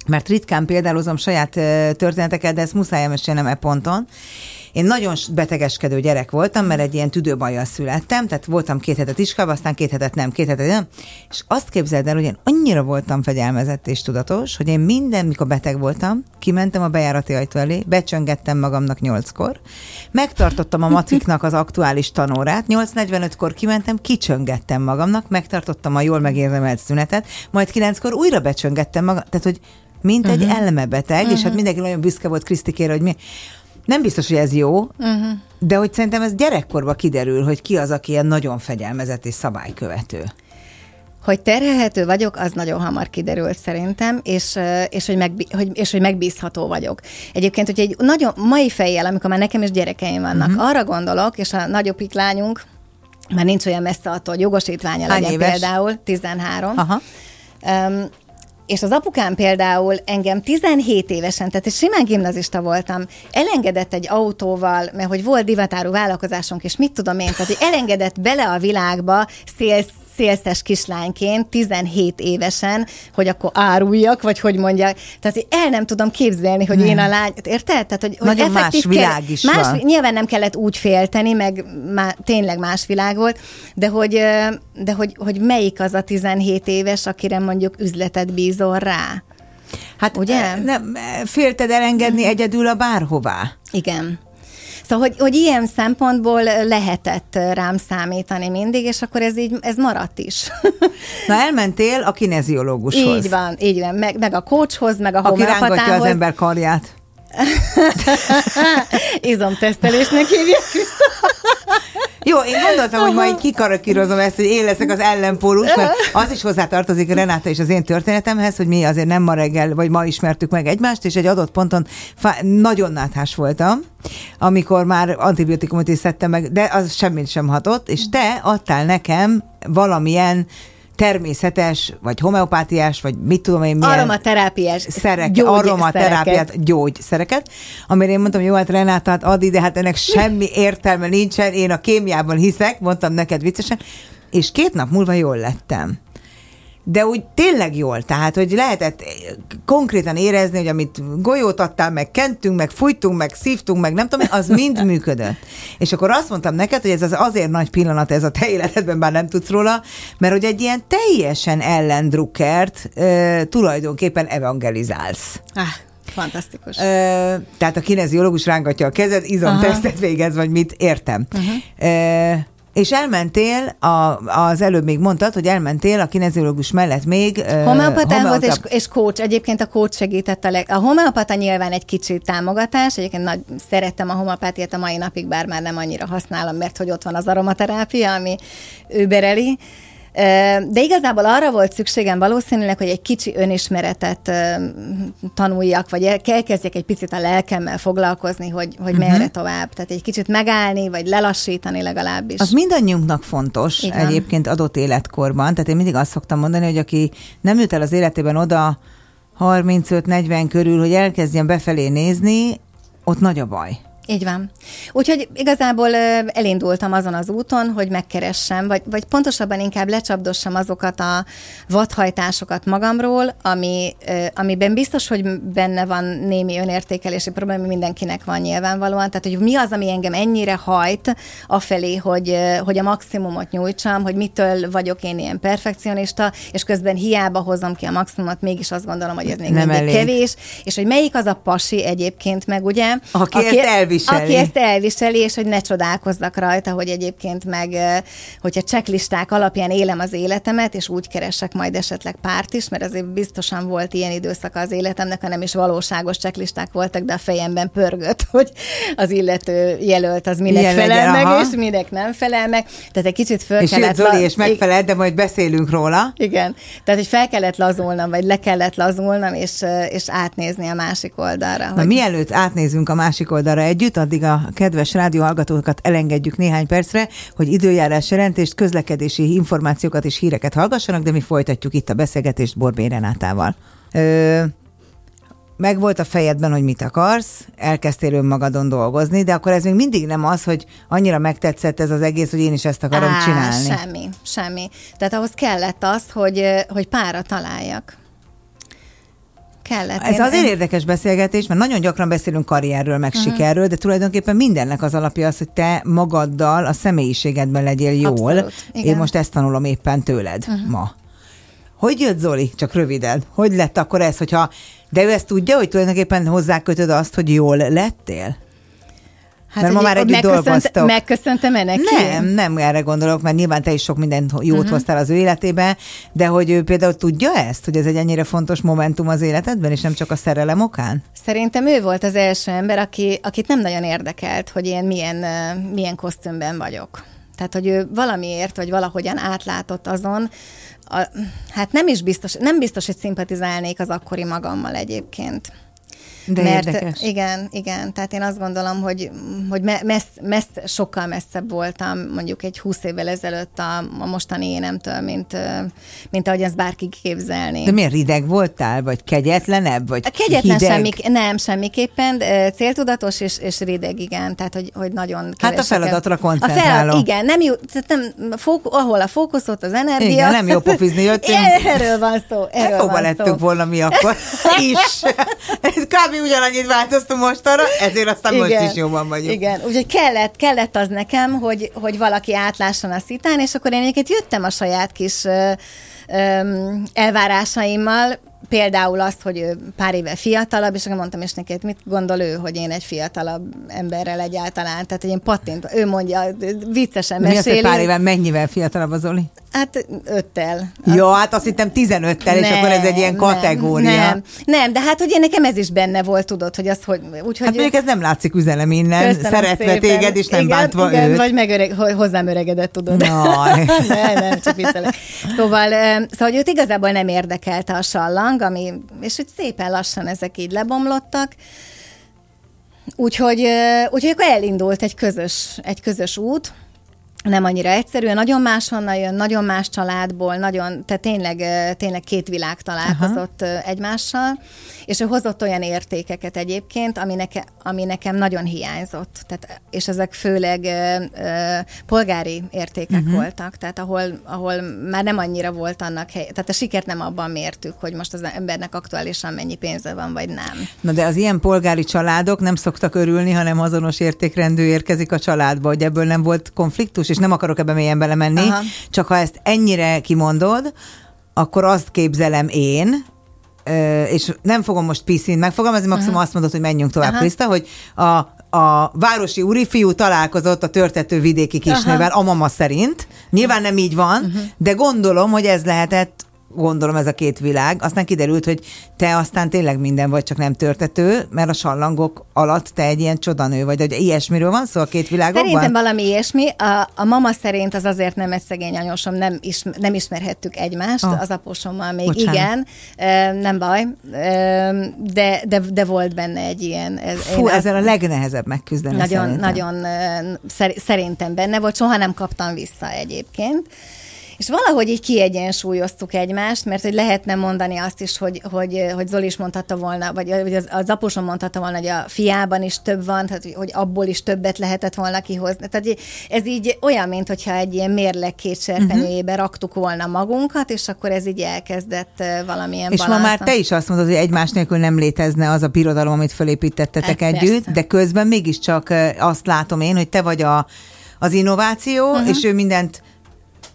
mert ritkán példálozom saját történeteket, de ezt muszáj elmesélnem e ponton. Én nagyon betegeskedő gyerek voltam, mert egy ilyen tüdőbajjal születtem, tehát voltam két hetet iskába, aztán két hetet nem, két hetet nem, és azt képzeld el, hogy én annyira voltam fegyelmezett és tudatos, hogy én minden, mikor beteg voltam, kimentem a bejárati ajtó elé, becsöngettem magamnak nyolckor, megtartottam a matriknak az aktuális tanórát, 8.45-kor kimentem, kicsöngettem magamnak, megtartottam a jól megérdemelt szünetet, majd kilenckor újra becsöngettem magam, tehát hogy mint egy uh-huh. elmebeteg, uh-huh. és hát mindenki nagyon büszke volt Krisztikére, hogy mi nem biztos, hogy ez jó, uh-huh. de hogy szerintem ez gyerekkorban kiderül, hogy ki az, aki ilyen nagyon fegyelmezett és szabálykövető. Hogy terhelhető vagyok, az nagyon hamar kiderült szerintem, és, és, hogy, megbi, hogy, és hogy megbízható vagyok. Egyébként, hogy egy nagyon mai fejjel, amikor már nekem is gyerekeim vannak, uh-huh. arra gondolok, és a nagyobbik lányunk már nincs olyan messze attól, hogy jogosítványa legyen éves? például, 13. Aha. Um, és az apukám például engem 17 évesen, tehát egy simán gimnazista voltam, elengedett egy autóval, mert hogy volt divatárú vállalkozásunk, és mit tudom én, tehát hogy elengedett bele a világba szélsz szélszes kislányként, 17 évesen, hogy akkor áruljak, vagy hogy mondják. Tehát hogy el nem tudom képzelni, hogy nem. én a lány, érted? Tehát, hogy, Nagyon hogy más világ kell, is más, van. Nyilván nem kellett úgy félteni, meg má, tényleg más világ volt, de hogy, de hogy, hogy melyik az a 17 éves, akire mondjuk üzletet bízol rá? Hát ugye? Nem, félted elengedni egyedül a bárhová? Igen. Szóval, hogy, hogy ilyen szempontból lehetett rám számítani mindig, és akkor ez így, ez maradt is. Na elmentél a kineziológushoz. Így van, így van, meg, meg a coachhoz, meg a homeopatához. Aki rángatja az ember karját. Izomtesztelésnek hívják Jó, én gondoltam, hogy majd kikarakírozom ezt, hogy én leszek az ellenpólus, mert az is hozzátartozik Renáta és az én történetemhez, hogy mi azért nem ma reggel, vagy ma ismertük meg egymást, és egy adott ponton fá- nagyon náthás voltam, amikor már antibiotikumot is szedtem meg, de az semmit sem hatott, és te adtál nekem valamilyen természetes, vagy homeopátiás, vagy mit tudom én milyen... Aromaterápiás szerek, aromaterápiát, gyógyszereket, amire én mondtam, jó, hát Renáta, hát add ide, hát ennek semmi értelme nincsen, én a kémiában hiszek, mondtam neked viccesen, és két nap múlva jól lettem de úgy tényleg jól, tehát, hogy lehetett konkrétan érezni, hogy amit golyót adtál, meg kentünk, meg fújtunk, meg szívtunk, meg nem tudom, az mind működött. És akkor azt mondtam neked, hogy ez az azért nagy pillanat ez a te életedben, bár nem tudsz róla, mert hogy egy ilyen teljesen ellendrukkert e, tulajdonképpen evangelizálsz. Ah. Fantasztikus. Ö, tehát a kineziológus rángatja a kezed, izomtesztet végez, vagy mit, értem. Uh-huh. Ö, és elmentél, a, az előbb még mondtad, hogy elmentél a kineziológus mellett még... Homeopatához homeopata... és, és coach. Egyébként a coach segített a leg... A homeopata nyilván egy kicsit támogatás, egyébként nagy, szerettem a homeopátiát a mai napig, bár már nem annyira használom, mert hogy ott van az aromaterápia, ami ő bereli. De igazából arra volt szükségem valószínűleg, hogy egy kicsi önismeretet tanuljak, vagy elkezdjek egy picit a lelkemmel foglalkozni, hogy, hogy uh-huh. merre tovább. Tehát egy kicsit megállni, vagy lelassítani legalábbis. Az mindannyiunknak fontos Igen. egyébként adott életkorban. Tehát én mindig azt szoktam mondani, hogy aki nem jut el az életében oda 35-40 körül, hogy elkezdjen befelé nézni, ott nagy a baj. Így van. Úgyhogy igazából elindultam azon az úton, hogy megkeressem, vagy, vagy pontosabban inkább lecsapdossam azokat a vadhajtásokat magamról, ami, amiben biztos, hogy benne van némi önértékelési probléma, mindenkinek van nyilvánvalóan. Tehát, hogy mi az, ami engem ennyire hajt afelé, hogy, hogy a maximumot nyújtsam, hogy mitől vagyok én ilyen perfekcionista, és közben hiába hozom ki a maximumot, mégis azt gondolom, hogy ez még Nem mindig elég. kevés, és hogy melyik az a pasi egyébként meg, ugye? Aki, aki ezt elviseli. Aki ezt elviseli, és hogy ne csodálkozzak rajta, hogy egyébként meg, hogyha checklisták alapján élem az életemet, és úgy keresek majd esetleg párt is, mert azért biztosan volt ilyen időszaka az életemnek, hanem is valóságos checklisták voltak, de a fejemben pörgött, hogy az illető jelölt az minek Ilyen felel legyen, meg, aha. és minek nem felel meg. Tehát egy kicsit föl és kellett... Zoli, la... és megfelel, de majd beszélünk róla. Igen. Tehát, hogy fel kellett lazulnom, vagy le kellett lazulnom, és, és átnézni a másik oldalra. Na, hogy... mielőtt átnézünk a másik oldalra együtt, addig a kedves rádióhallgatókat elengedjük néhány percre, hogy időjárás jelentést, közlekedési információkat és híreket hallgassanak, de mi folytatjuk itt a beszélgetést Borbé Renátával. Ö, meg volt a fejedben, hogy mit akarsz, elkezdtél önmagadon dolgozni, de akkor ez még mindig nem az, hogy annyira megtetszett ez az egész, hogy én is ezt akarom Á, csinálni. Semmi, semmi. Tehát ahhoz kellett az, hogy, hogy pára találjak. Kellett. Ez én, azért én... érdekes beszélgetés, mert nagyon gyakran beszélünk karrierről, meg uh-huh. sikerről, de tulajdonképpen mindennek az alapja az, hogy te magaddal, a személyiségedben legyél jól. Abszolút, igen. Én most ezt tanulom éppen tőled uh-huh. ma. Hogy jött Zoli? Csak röviden. Hogy lett akkor ez, hogyha... De ő ezt tudja, hogy tulajdonképpen hozzákötöd azt, hogy jól lettél? Hát, mert ma már együtt dolgoztok. Megköszöntem-e neki? Nem, nem erre gondolok, mert nyilván te is sok mindent jót uh-huh. hoztál az ő életébe, de hogy ő például tudja ezt, hogy ez egy ennyire fontos momentum az életedben, és nem csak a szerelem okán? Szerintem ő volt az első ember, aki, akit nem nagyon érdekelt, hogy én milyen, milyen kosztümben vagyok. Tehát, hogy ő valamiért, vagy valahogyan átlátott azon, a, hát nem is biztos, nem biztos, hogy szimpatizálnék az akkori magammal egyébként. De Mert érdekes. igen, igen, tehát én azt gondolom, hogy, hogy messz, messz, sokkal messzebb voltam mondjuk egy húsz évvel ezelőtt a, a mostani énemtől, mint, mint ahogy ezt bárki képzelni. De miért rideg voltál, vagy kegyetlenebb, vagy Kegyetlen hideg? semmi, nem, semmiképpen, céltudatos és, és rideg, igen, tehát hogy, hogy nagyon Hát a feladatra koncentráló. A felad, igen, nem jó, tehát nem, fók, ahol a fókuszot, az energia. Igen, nem jó pofizni jöttünk. Erről van szó, erről hát, van lettünk szó. volna mi akkor is. Ez kb ugyanannyit változtunk mostanra, ezért aztán Igen. most is jobban vagyunk. Igen, úgyhogy kellett, kellett az nekem, hogy, hogy valaki átlásson a szitán, és akkor én egyébként jöttem a saját kis ö, ö, elvárásaimmal, például azt, hogy ő pár éve fiatalabb, és akkor mondtam is neki, mit gondol ő, hogy én egy fiatalabb emberrel egyáltalán, tehát hogy én patint, ő mondja, viccesen meséli. Mi az, hogy pár éve mennyivel fiatalabb az Oli? Hát öttel. Jó, hát azt hittem 15-tel, és akkor ez egy ilyen kategória. Nem, nem, de hát, hogy én nekem ez is benne volt, tudod, hogy az, hogy... Úgy, hát mondjuk ez nem látszik üzenem innen, szeretve szépen. téged, és nem igen, bántva igen, őt. vagy megöreg, hozzám öregedett, tudod. No. nem, nem, csak viccelek. Szóval, szóval, hogy őt igazából nem érdekelte a sallang, ami, és hogy szépen lassan ezek így lebomlottak, Úgyhogy, úgyhogy akkor elindult egy közös, egy közös út, nem annyira egyszerű, nagyon máshonnan jön, nagyon más családból, nagyon, tehát tényleg, tényleg két világ találkozott Aha. egymással, és ő hozott olyan értékeket egyébként, ami, neke, ami nekem nagyon hiányzott, tehát, és ezek főleg ö, ö, polgári értékek uh-huh. voltak, tehát ahol, ahol már nem annyira volt annak hely, tehát a sikert nem abban mértük, hogy most az embernek aktuálisan mennyi pénze van, vagy nem. Na de az ilyen polgári családok nem szoktak örülni, hanem azonos értékrendű érkezik a családba, hogy ebből nem volt konfliktus, és nem akarok ebbe mélyen belemenni, Aha. csak ha ezt ennyire kimondod, akkor azt képzelem én, és nem fogom most piszint megfogalmazni, maximum azt mondod, hogy menjünk tovább, Krista, hogy a, a városi úrifiú találkozott a törtető vidéki kisnővel, Aha. a mama szerint. Nyilván nem így van, uh-huh. de gondolom, hogy ez lehetett gondolom ez a két világ. Aztán kiderült, hogy te aztán tényleg minden vagy, csak nem törtető, mert a sallangok alatt te egy ilyen csodanő vagy, hogy ilyesmiről van szó a két világokban? Szerintem valami ilyesmi. A, a mama szerint az azért nem egy szegény anyósom, nem, is, nem ismerhettük egymást, oh. az apósommal még Bocsánat. igen, nem baj, de, de, de volt benne egy ilyen. Fú, ezzel a legnehezebb megküzdeni Nagyon, szerintem. nagyon szerintem benne volt, soha nem kaptam vissza egyébként És valahogy így kiegyensúlyoztuk egymást, mert hogy lehetne mondani azt is, hogy, hogy, hogy Zoli is mondhatta volna, vagy, vagy az, az apusom mondhatta volna, hogy a fiában is több van, tehát hogy abból is többet lehetett volna kihozni. Tehát ez így olyan, mint hogyha egy ilyen mérleg két serpenyőjébe uh-huh. raktuk volna magunkat, és akkor ez így elkezdett valamilyen És ma már te is azt mondod, hogy egymás nélkül nem létezne az a birodalom, amit fölépítettetek e, együtt, persze. de közben mégiscsak azt látom én, hogy te vagy a, az innováció, uh-huh. és ő mindent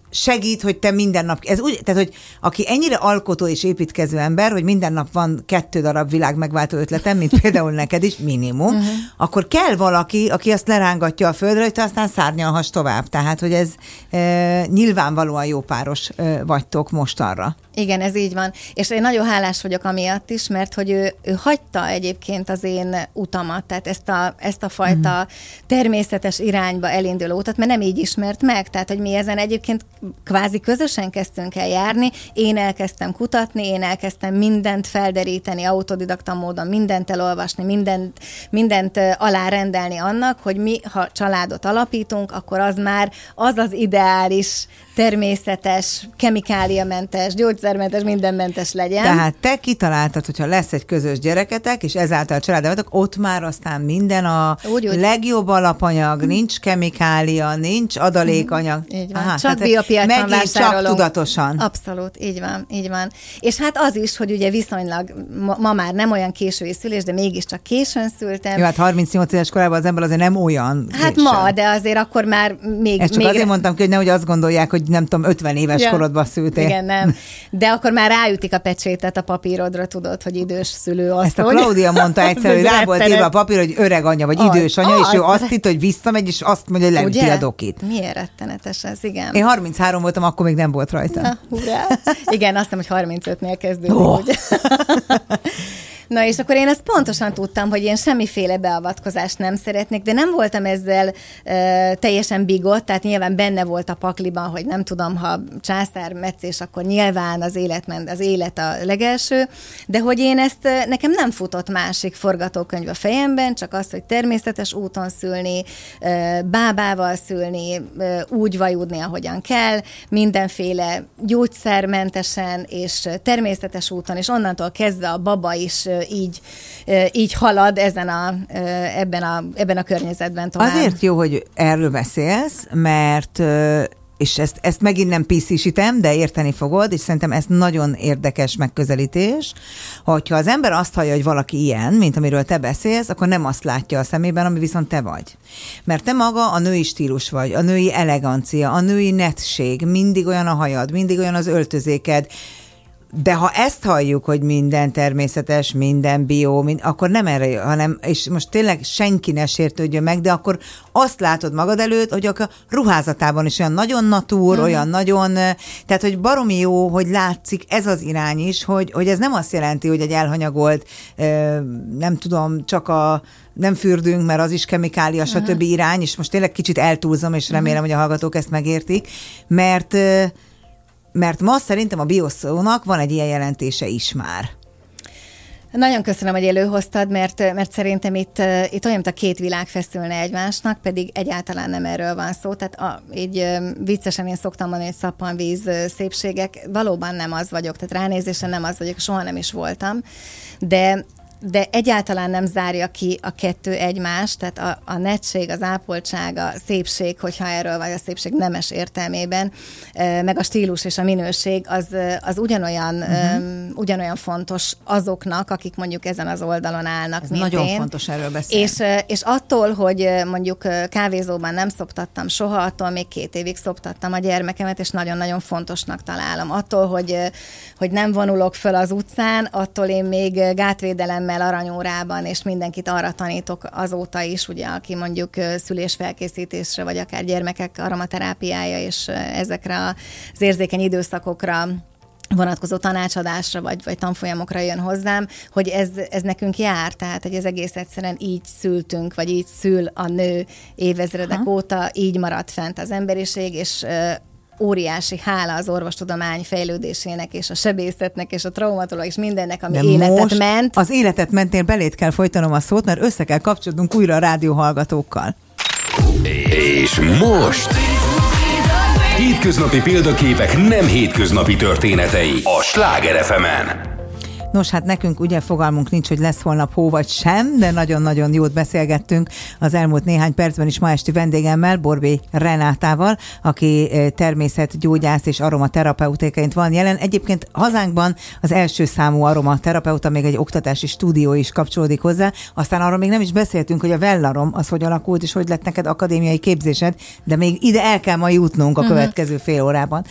segít, hogy te minden nap, ez úgy, tehát, hogy aki ennyire alkotó és építkező ember, hogy minden nap van kettő darab világ megváltó ötletem, mint például neked is, minimum, uh-huh. akkor kell valaki, aki azt lerángatja a földre, hogy te aztán szárnyalhass tovább. Tehát, hogy ez e, nyilvánvalóan jó páros e, vagytok mostanra. Igen, ez így van. És én nagyon hálás vagyok amiatt is, mert hogy ő, ő hagyta egyébként az én utamat, tehát ezt a, ezt a fajta mm. természetes irányba elinduló utat, mert nem így ismert meg, tehát hogy mi ezen egyébként kvázi közösen kezdtünk el járni, én elkezdtem kutatni, én elkezdtem mindent felderíteni autodidakta módon, mindent elolvasni, mindent, mindent alárendelni annak, hogy mi, ha családot alapítunk, akkor az már az az ideális, természetes, kemikáliamentes, gyógyszer gyógyszermentes, mindenmentes legyen. Tehát te kitaláltad, hogyha lesz egy közös gyereketek, és ezáltal a családot, ott már aztán minden a úgy, úgy. legjobb alapanyag, nincs kemikália, nincs adalékanyag. Így van. Aha, csak biopiacon csak tudatosan. Abszolút, így van, így van. És hát az is, hogy ugye viszonylag ma, ma már nem olyan késői szülés, de mégiscsak későn szültem. Jó, hát 38 éves korában az ember azért nem olyan Hát későn. ma, de azért akkor már még... Ezt csak még... azért mondtam ki, hogy nehogy azt gondolják, hogy nem tudom, 50 éves ja. korodban szültél. Igen, nem. De akkor már ráütik a pecsétet a papírodra, tudod, hogy idős szülő azt, Ezt a Claudia mondta egyszer, hogy rá volt írva a papír, hogy öreg anya, vagy az, idős anya, az, és ő azt hitt, hogy visszamegy, és azt mondja, hogy leüti a dokit. Miért rettenetes ez, igen. Én 33 voltam, akkor még nem volt rajta. Na, Igen, azt hiszem, hogy 35-nél kezdődik, oh. ugye? Na és akkor én ezt pontosan tudtam, hogy én semmiféle beavatkozást nem szeretnék, de nem voltam ezzel uh, teljesen bigott, tehát nyilván benne volt a pakliban, hogy nem tudom, ha császár meccés, akkor nyilván az élet, ment, az élet a legelső, de hogy én ezt, nekem nem futott másik forgatókönyv a fejemben, csak az, hogy természetes úton szülni, uh, bábával szülni, uh, úgy vajudni, ahogyan kell, mindenféle gyógyszermentesen és természetes úton, és onnantól kezdve a baba is így, így halad ezen a, ebben, a, ebben a környezetben tovább. Azért jó, hogy erről beszélsz, mert és ezt, ezt megint nem piszisítem, de érteni fogod, és szerintem ez nagyon érdekes megközelítés, hogyha az ember azt hallja, hogy valaki ilyen, mint amiről te beszélsz, akkor nem azt látja a szemében, ami viszont te vagy. Mert te maga a női stílus vagy, a női elegancia, a női netség, mindig olyan a hajad, mindig olyan az öltözéked, de ha ezt halljuk, hogy minden természetes, minden bio, mind, akkor nem erre, hanem, és most tényleg senki ne sértődjön meg, de akkor azt látod magad előtt, hogy a ruházatában is olyan nagyon natúr, uh-huh. olyan nagyon, tehát hogy baromi jó, hogy látszik ez az irány is, hogy, hogy ez nem azt jelenti, hogy egy elhanyagolt, nem tudom, csak a nem fürdünk, mert az is kemikália, stb. Uh-huh. irány, és most tényleg kicsit eltúlzom, és remélem, uh-huh. hogy a hallgatók ezt megértik, mert mert ma szerintem a bioszónak van egy ilyen jelentése is már. Nagyon köszönöm, hogy előhoztad, mert, mert szerintem itt, itt olyan, mint a két világ feszülne egymásnak, pedig egyáltalán nem erről van szó. Tehát a, így viccesen én szoktam mondani, hogy szappanvíz szépségek, valóban nem az vagyok, tehát ránézésen nem az vagyok, soha nem is voltam, de de egyáltalán nem zárja ki a kettő egymást, tehát a, a netség, az ápoltság, a szépség, hogyha erről vagy a szépség nemes értelmében, meg a stílus és a minőség, az, az ugyanolyan, uh-huh. ugyanolyan fontos azoknak, akik mondjuk ezen az oldalon állnak, Ez mint nagyon én. fontos erről beszélni. És, és attól, hogy mondjuk kávézóban nem szoptattam soha, attól még két évig szoptattam a gyermekemet, és nagyon-nagyon fontosnak találom. Attól, hogy, hogy nem vonulok föl az utcán, attól én még gátvédelem figyelemmel aranyórában, és mindenkit arra tanítok azóta is, ugye, aki mondjuk szülésfelkészítésre, vagy akár gyermekek aromaterápiája, és ezekre az érzékeny időszakokra vonatkozó tanácsadásra vagy, vagy tanfolyamokra jön hozzám, hogy ez, ez nekünk jár, tehát hogy ez egész egyszerűen így szültünk, vagy így szül a nő évezredek ha. óta, így maradt fent az emberiség, és óriási hála az orvostudomány fejlődésének, és a sebészetnek, és a traumatológ, és mindennek, ami De életet most ment. Az életet mentél, belét kell folytanom a szót, mert össze kell kapcsolódnunk újra a rádióhallgatókkal. És most... Hétköznapi példaképek nem hétköznapi történetei a Sláger fm -en. Nos, hát nekünk ugye fogalmunk nincs, hogy lesz holnap hó vagy sem, de nagyon-nagyon jót beszélgettünk az elmúlt néhány percben is ma esti vendégemmel, Borbé Renátával, aki eh, természetgyógyász és aromaterapeutéként van jelen. Egyébként hazánkban az első számú aromaterapeuta, még egy oktatási stúdió is kapcsolódik hozzá. Aztán arról még nem is beszéltünk, hogy a Vellarom az hogy alakult, és hogy lett neked akadémiai képzésed, de még ide el kell ma jutnunk a mhm. következő fél órában.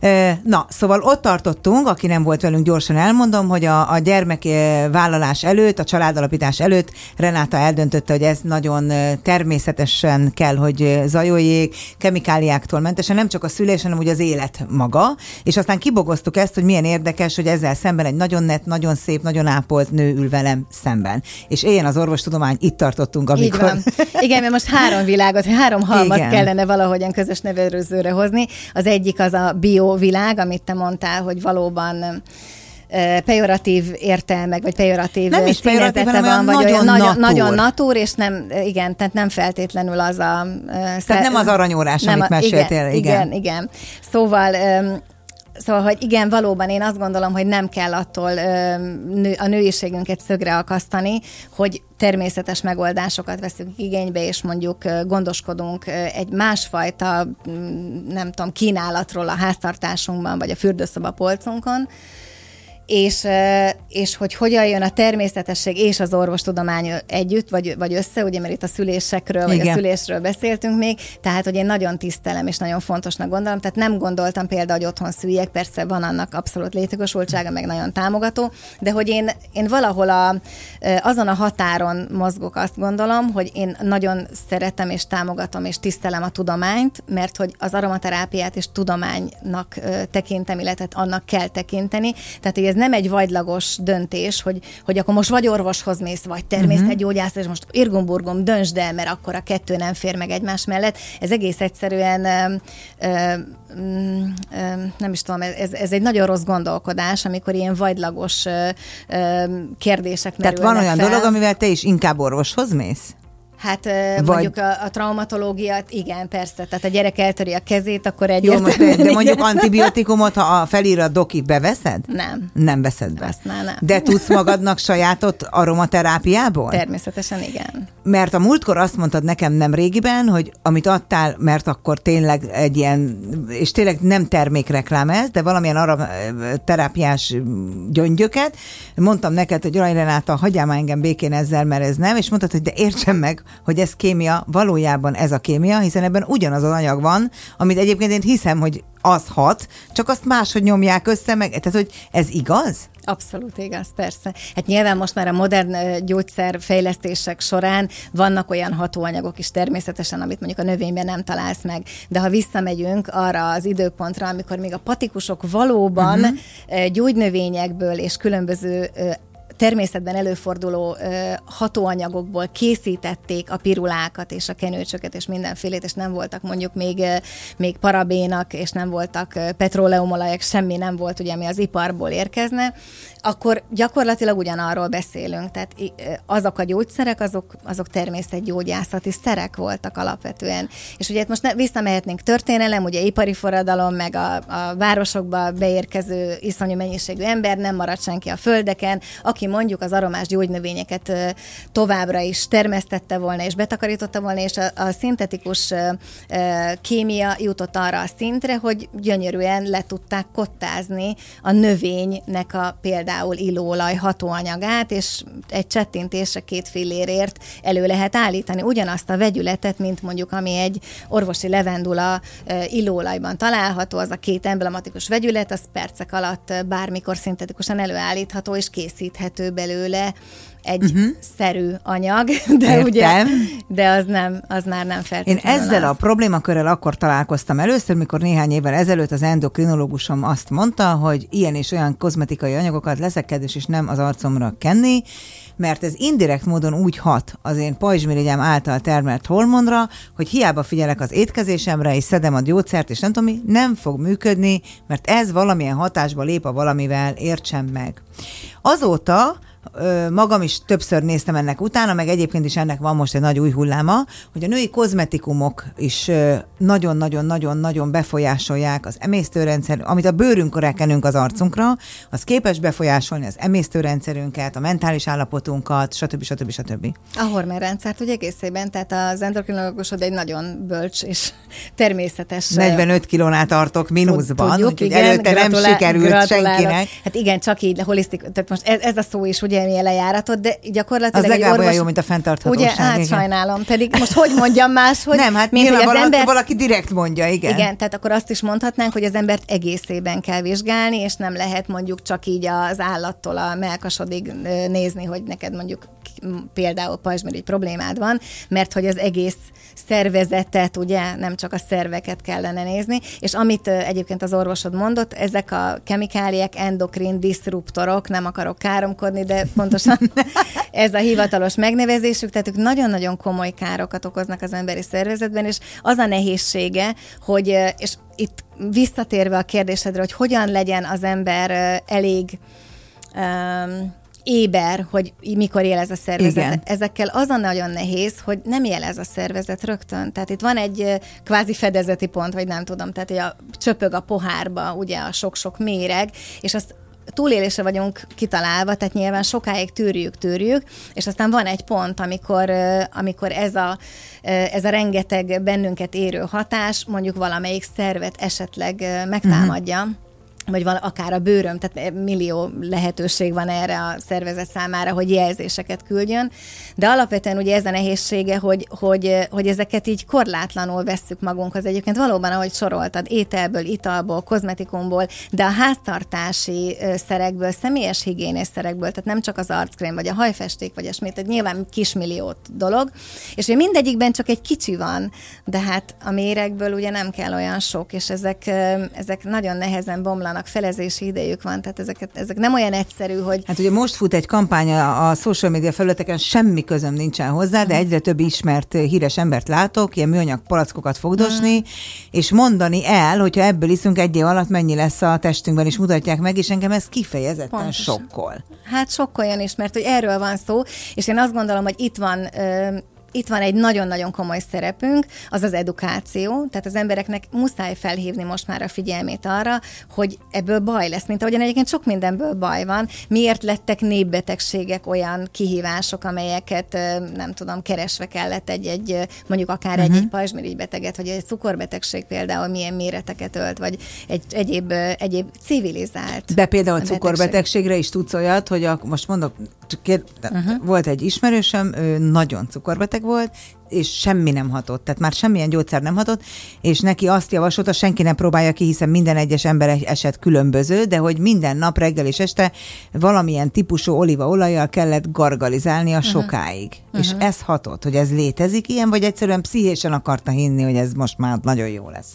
Eh, na, szóval ott tartottunk, aki nem volt velünk, gyorsan elmondom, hogy a a, gyermek eh, vállalás előtt, a családalapítás előtt Renáta eldöntötte, hogy ez nagyon eh, természetesen kell, hogy eh, zajoljék, kemikáliáktól mentesen, nem csak a szülés, hanem úgy az élet maga, és aztán kibogoztuk ezt, hogy milyen érdekes, hogy ezzel szemben egy nagyon net, nagyon szép, nagyon ápolt nő ül velem szemben. És éljen az orvostudomány, itt tartottunk, amikor... Így van. Igen, mert most három világot, három halmaz kellene valahogyan közös nevelőzőre hozni. Az egyik az a biovilág, amit te mondtál, hogy valóban pejoratív értelmek, vagy pejoratív nem is pejoratív, van, vagy nagyon, olyan nagyon, nagyon natúr, és nem, igen, tehát nem feltétlenül az a... Tehát nem az aranyórás, nem amit meséltél, igen. Igen, igen. igen. Szóval Szóval, hogy igen, valóban én azt gondolom, hogy nem kell attól ö, nő, a nőiségünket szögre akasztani, hogy természetes megoldásokat veszünk igénybe, és mondjuk gondoskodunk egy másfajta, nem tudom, kínálatról a háztartásunkban, vagy a fürdőszoba polcunkon, és, és hogy hogyan jön a természetesség és az orvostudomány együtt, vagy, vagy össze, ugye, mert itt a szülésekről, vagy Igen. a szülésről beszéltünk még, tehát, hogy én nagyon tisztelem, és nagyon fontosnak gondolom, tehát nem gondoltam például, hogy otthon szüljek, persze van annak abszolút létjogosultsága, meg nagyon támogató, de hogy én, én valahol a, azon a határon mozgok, azt gondolom, hogy én nagyon szeretem és támogatom és tisztelem a tudományt, mert hogy az aromaterápiát és tudománynak tekintem, illetve annak kell tekinteni, tehát hogy ez nem egy vagylagos döntés, hogy, hogy akkor most vagy orvoshoz mész, vagy természetgyógyász, és most irgumburgum döntsd el, mert akkor a kettő nem fér meg egymás mellett. Ez egész egyszerűen ö, ö, ö, nem is tudom, ez, ez egy nagyon rossz gondolkodás, amikor ilyen vagylagos ö, ö, kérdések Tehát van olyan fel. dolog, amivel te is inkább orvoshoz mész? Hát Vagy... mondjuk a, a traumatológiát, igen, persze. Tehát a gyerek eltöri a kezét, akkor egy. Jó, most, de mondjuk antibiotikumot, ha a felír a doki, beveszed? Nem. Nem veszed be. Azt már nem. De tudsz magadnak sajátot aromaterápiából? Természetesen igen. Mert a múltkor azt mondtad nekem nem régiben, hogy amit adtál, mert akkor tényleg egy ilyen, és tényleg nem termékreklám ez, de valamilyen aromaterápiás gyöngyöket, mondtam neked, hogy Jaj Renáta, hagyjál már engem békén ezzel, mert ez nem, és mondtad, hogy de értsem meg, hogy ez kémia, valójában ez a kémia, hiszen ebben ugyanaz az anyag van, amit egyébként én hiszem, hogy az hat, csak azt máshogy nyomják össze, meg, tehát hogy ez igaz? Abszolút igaz, persze. Hát nyilván most már a modern gyógyszerfejlesztések során vannak olyan hatóanyagok is természetesen, amit mondjuk a növényben nem találsz meg. De ha visszamegyünk arra az időpontra, amikor még a patikusok valóban uh-huh. gyógynövényekből és különböző természetben előforduló hatóanyagokból készítették a pirulákat és a kenőcsöket és mindenfélét, és nem voltak mondjuk még, még parabénak, és nem voltak petróleumolajak, semmi nem volt, ugye, ami az iparból érkezne, akkor gyakorlatilag ugyanarról beszélünk. Tehát azok a gyógyszerek, azok, azok természetgyógyászati szerek voltak alapvetően. És ugye itt most ne, visszamehetnénk történelem, ugye ipari forradalom, meg a, a városokba beérkező iszonyú mennyiségű ember, nem maradt senki a földeken, aki mondjuk az aromás gyógynövényeket továbbra is termesztette volna és betakarította volna, és a, a szintetikus kémia jutott arra a szintre, hogy gyönyörűen le tudták kottázni a növénynek a például illóolaj hatóanyagát, és egy csettintésre két fillérért elő lehet állítani ugyanazt a vegyületet, mint mondjuk ami egy orvosi levendula illóolajban található, az a két emblematikus vegyület, az percek alatt bármikor szintetikusan előállítható és készíthető elérhető belőle egy uh-huh. szerű anyag, de Értem. ugye, de az nem, az már nem feltétlenül Én ezzel az. a problémakörrel akkor találkoztam először, mikor néhány évvel ezelőtt az endokrinológusom azt mondta, hogy ilyen és olyan kozmetikai anyagokat leszek kedves, és nem az arcomra kenni, mert ez indirekt módon úgy hat az én pajzsmirigyám által termelt hormonra, hogy hiába figyelek az étkezésemre, és szedem a gyógyszert, és nem tudom mi, nem fog működni, mert ez valamilyen hatásba lép a valamivel, értsem meg. Azóta magam is többször néztem ennek utána, meg egyébként is ennek van most egy nagy új hulláma, hogy a női kozmetikumok is nagyon-nagyon-nagyon-nagyon befolyásolják az emésztőrendszer, amit a bőrünkön rákenünk az arcunkra, az képes befolyásolni az emésztőrendszerünket, a mentális állapotunkat, stb. stb. stb. A hormonrendszert ugye egészében, tehát az endokrinológusod egy nagyon bölcs és természetes. 45 kilónál tartok mínuszban, úgyhogy előtte nem sikerült gratulálok. senkinek. Hát igen, csak így holisztik, tehát most ez, ez a szó is ugye mi lejáratot, de gyakorlatilag Az legalább orvos, olyan jó, mint a fenntarthatóság. Ugye, hát sajnálom, pedig most hogy mondjam más, hogy... Nem, hát mint hogy az ember... valaki direkt mondja, igen. Igen, tehát akkor azt is mondhatnánk, hogy az embert egészében kell vizsgálni, és nem lehet mondjuk csak így az állattól a melkasodig nézni, hogy neked mondjuk például pajzsmirigy problémád van, mert hogy az egész szervezetet, ugye, nem csak a szerveket kellene nézni, és amit egyébként az orvosod mondott, ezek a kemikáliák endokrin diszruptorok, nem akarok káromkodni, de pontosan ez a hivatalos megnevezésük, tehát ők nagyon-nagyon komoly károkat okoznak az emberi szervezetben, és az a nehézsége, hogy, és itt visszatérve a kérdésedre, hogy hogyan legyen az ember elég um, éber, hogy mikor jelez a szervezet. Igen. Ezekkel az a nagyon nehéz, hogy nem jelez a szervezet rögtön. Tehát itt van egy kvázi fedezeti pont, vagy nem tudom, tehát hogy a, csöpög a pohárba ugye a sok-sok méreg, és azt túlélésre vagyunk kitalálva, tehát nyilván sokáig tűrjük, tűrjük, és aztán van egy pont, amikor, amikor ez, a, ez a rengeteg bennünket érő hatás mondjuk valamelyik szervet esetleg megtámadja. Uh-huh vagy val- akár a bőröm, tehát millió lehetőség van erre a szervezet számára, hogy jelzéseket küldjön, de alapvetően ugye ez a nehézsége, hogy, hogy, hogy ezeket így korlátlanul vesszük magunkhoz. Egyébként valóban, ahogy soroltad, ételből, italból, kozmetikumból, de a háztartási szerekből, személyes higiénés szerekből, tehát nem csak az arckrém, vagy a hajfesték, vagy a smét, tehát nyilván kismilliót dolog, és ugye mindegyikben csak egy kicsi van, de hát a méregből ugye nem kell olyan sok, és ezek, ezek nagyon nehezen bomlanak vannak, felezési idejük van, tehát ezeket, ezek nem olyan egyszerű, hogy... Hát ugye most fut egy kampány a, a social media felületeken, semmi közöm nincsen hozzá, de egyre több ismert eh, híres embert látok, ilyen műanyag palackokat fogdosni, hmm. és mondani el, hogyha ebből iszunk egy év alatt mennyi lesz a testünkben, és mutatják meg, és engem ez kifejezetten Pontosan. sokkol. Hát sokkoljon is, mert hogy erről van szó, és én azt gondolom, hogy itt van itt van egy nagyon-nagyon komoly szerepünk, az az edukáció, tehát az embereknek muszáj felhívni most már a figyelmét arra, hogy ebből baj lesz, mint ahogyan egyébként sok mindenből baj van. Miért lettek népbetegségek olyan kihívások, amelyeket nem tudom, keresve kellett egy-egy, mondjuk akár uh-huh. egy-egy pajzsmirigy beteget, vagy egy cukorbetegség például milyen méreteket ölt, vagy egy egyéb, egyéb civilizált. De például a cukorbetegségre is tudsz olyat, hogy a, most mondok, kér, uh-huh. volt egy ismerősöm, ő nagyon cukorbeteg, beteg volt, és semmi nem hatott, tehát már semmilyen gyógyszer nem hatott, és neki azt javasolta, senki nem próbálja ki, hiszen minden egyes ember eset különböző, de hogy minden nap reggel és este valamilyen típusú olívaolajjal kellett gargalizálni a uh-huh. sokáig. Uh-huh. És ez hatott, hogy ez létezik ilyen, vagy egyszerűen pszichésen akarta hinni, hogy ez most már nagyon jó lesz.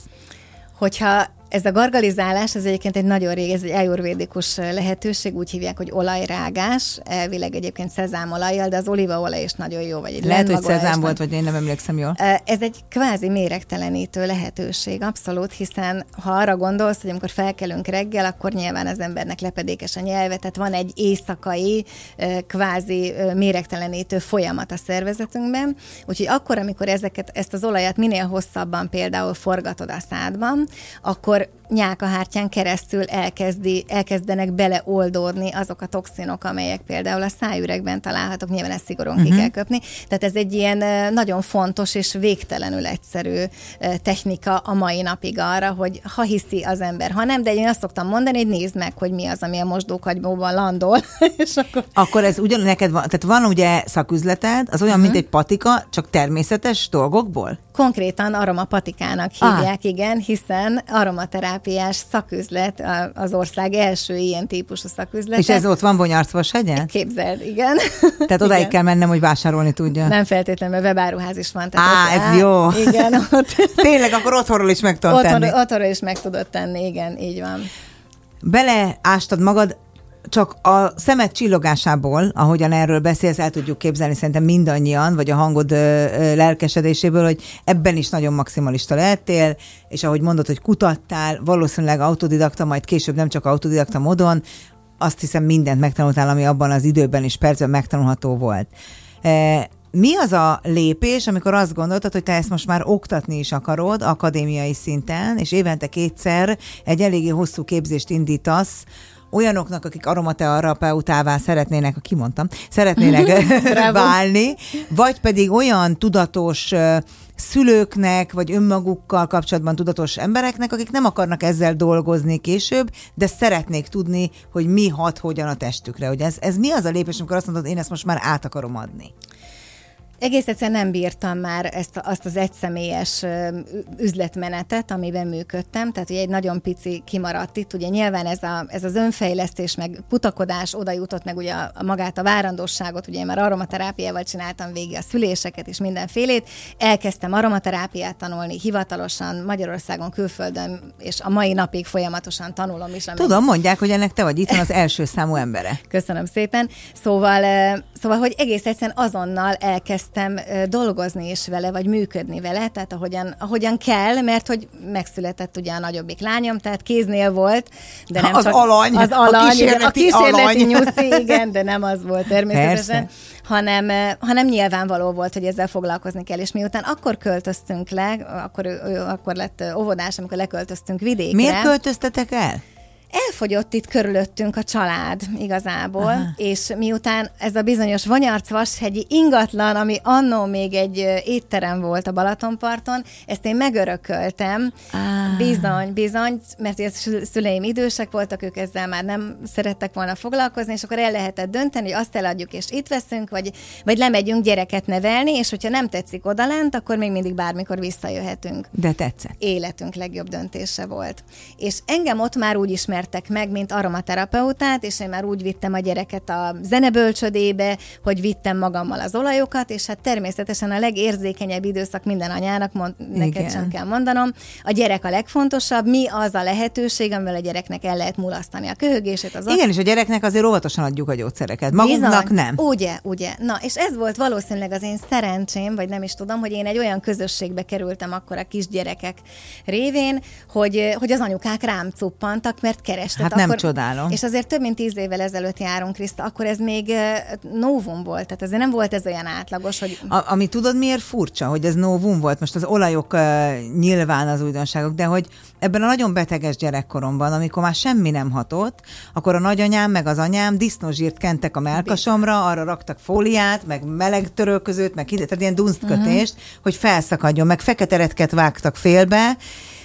Hogyha ez a gargalizálás, ez egyébként egy nagyon régi, ez egy ajurvédikus lehetőség, úgy hívják, hogy olajrágás, elvileg egyébként szezámolajjal, de az olívaolaj is nagyon jó, vagy egy Lehet, hogy szezám volt, vagy én nem emlékszem jól. Ez egy kvázi méregtelenítő lehetőség, abszolút, hiszen ha arra gondolsz, hogy amikor felkelünk reggel, akkor nyilván az embernek lepedékes a nyelve, tehát van egy éjszakai, kvázi méregtelenítő folyamat a szervezetünkben, úgyhogy akkor, amikor ezeket, ezt az olajat minél hosszabban például forgatod a szádban, akkor る。Nyálkahártyán keresztül elkezdi, elkezdenek beleoldódni azok a toxinok, amelyek például a szájüregben találhatók, nyilván ezt szigorúan uh-huh. ki mhm. kell köpni. Tehát ez egy ilyen nagyon fontos és végtelenül egyszerű technika a mai napig arra, hogy ha hiszi az ember, ha nem, de én azt szoktam mondani, hogy nézd meg, hogy mi az, ami a mosdókagymóban landol. és akkor... akkor ez ugyan neked van, tehát van ugye szaküzleted, az olyan, uh-huh. mint egy patika, csak természetes dolgokból? Konkrétan aromapatikának hívják, ah. igen, hiszen aromaterápiás szaküzlet az ország első ilyen típusú szaküzlet. És ez ott van Bonyarcvashegyen? Képzeld, igen. Tehát odáig kell mennem, hogy vásárolni tudja. Nem feltétlenül, mert webáruház is van. Tehát Á, ott, ez á, jó. Igen. Ott, Tényleg, akkor otthonról is meg tudod otthon, tenni. Otthonról is meg tudod tenni, igen, így van. Beleástad magad csak a szemed csillogásából, ahogyan erről beszélsz, el tudjuk képzelni szerintem mindannyian, vagy a hangod lelkesedéséből, hogy ebben is nagyon maximalista lehettél, és ahogy mondod, hogy kutattál, valószínűleg autodidakta, majd később nem csak autodidakta módon, azt hiszem mindent megtanultál, ami abban az időben és percben megtanulható volt. Mi az a lépés, amikor azt gondoltad, hogy te ezt most már oktatni is akarod akadémiai szinten, és évente kétszer egy eléggé hosszú képzést indítasz olyanoknak, akik aromaterapeutává szeretnének, kimondtam, szeretnének válni, vagy pedig olyan tudatos szülőknek, vagy önmagukkal kapcsolatban tudatos embereknek, akik nem akarnak ezzel dolgozni később, de szeretnék tudni, hogy mi hat hogyan a testükre. Hogy ez, ez mi az a lépés, amikor azt mondod, én ezt most már át akarom adni? Egész egyszerűen nem bírtam már ezt, azt az egyszemélyes üzletmenetet, amiben működtem, tehát ugye egy nagyon pici kimaradt itt, ugye nyilván ez, a, ez az önfejlesztés, meg kutakodás oda jutott meg ugye a, a magát a várandosságot, ugye én már aromaterápiával csináltam végig a szüléseket és mindenfélét, elkezdtem aromaterápiát tanulni hivatalosan Magyarországon, külföldön, és a mai napig folyamatosan tanulom is. Amíg... Tudom, mondják, hogy ennek te vagy itt az első számú embere. Köszönöm szépen. Szóval, szóval, hogy egész egyszerűen azonnal elkezdtem elkezdtem dolgozni is vele, vagy működni vele, tehát ahogyan, ahogyan kell, mert hogy megszületett ugye a nagyobbik lányom, tehát kéznél volt, de nem az csak alany, az alany, a kísérleti, a kísérleti alany. nyuszi, igen, de nem az volt természetesen. hanem, hanem nyilvánvaló volt, hogy ezzel foglalkozni kell, és miután akkor költöztünk le, akkor, akkor lett óvodás, amikor leköltöztünk vidékre. Miért költöztetek el? Elfogyott itt körülöttünk a család igazából, Aha. és miután ez a bizonyos Vanyarc-Vashegyi ingatlan, ami annó még egy étterem volt a Balatonparton, ezt én megörököltem. Ah. Bizony, bizony, mert a szüleim idősek voltak, ők ezzel már nem szerettek volna foglalkozni, és akkor el lehetett dönteni, hogy azt eladjuk, és itt veszünk, vagy, vagy lemegyünk gyereket nevelni, és hogyha nem tetszik odalent, akkor még mindig bármikor visszajöhetünk. De tetszett. Életünk legjobb döntése volt. És engem ott már úgy ismert ismertek meg, mint aromaterapeutát, és én már úgy vittem a gyereket a zenebölcsödébe, hogy vittem magammal az olajokat, és hát természetesen a legérzékenyebb időszak minden anyának, mond, neked sem kell mondanom, a gyerek a legfontosabb, mi az a lehetőség, amivel a gyereknek el lehet mulasztani a köhögését. Az Igen, és a gyereknek azért óvatosan adjuk a gyógyszereket, magunknak Bizony. nem. Ugye, ugye. Na, és ez volt valószínűleg az én szerencsém, vagy nem is tudom, hogy én egy olyan közösségbe kerültem akkor a kisgyerekek révén, hogy, hogy az anyukák rám cuppantak, mert kerestet. Hát nem akkor, csodálom. És azért több mint tíz évvel ezelőtt járunk, Kriszta, akkor ez még novum volt, tehát azért nem volt ez olyan átlagos, hogy... A, ami tudod miért furcsa, hogy ez novum volt? Most az olajok uh, nyilván az újdonságok, de hogy ebben a nagyon beteges gyerekkoromban, amikor már semmi nem hatott, akkor a nagyanyám meg az anyám disznózsírt kentek a melkasomra, arra raktak fóliát, meg meleg törölközőt, meg tehát ilyen dunsztkötést, uh-huh. hogy felszakadjon, meg fekete retket vágtak félbe,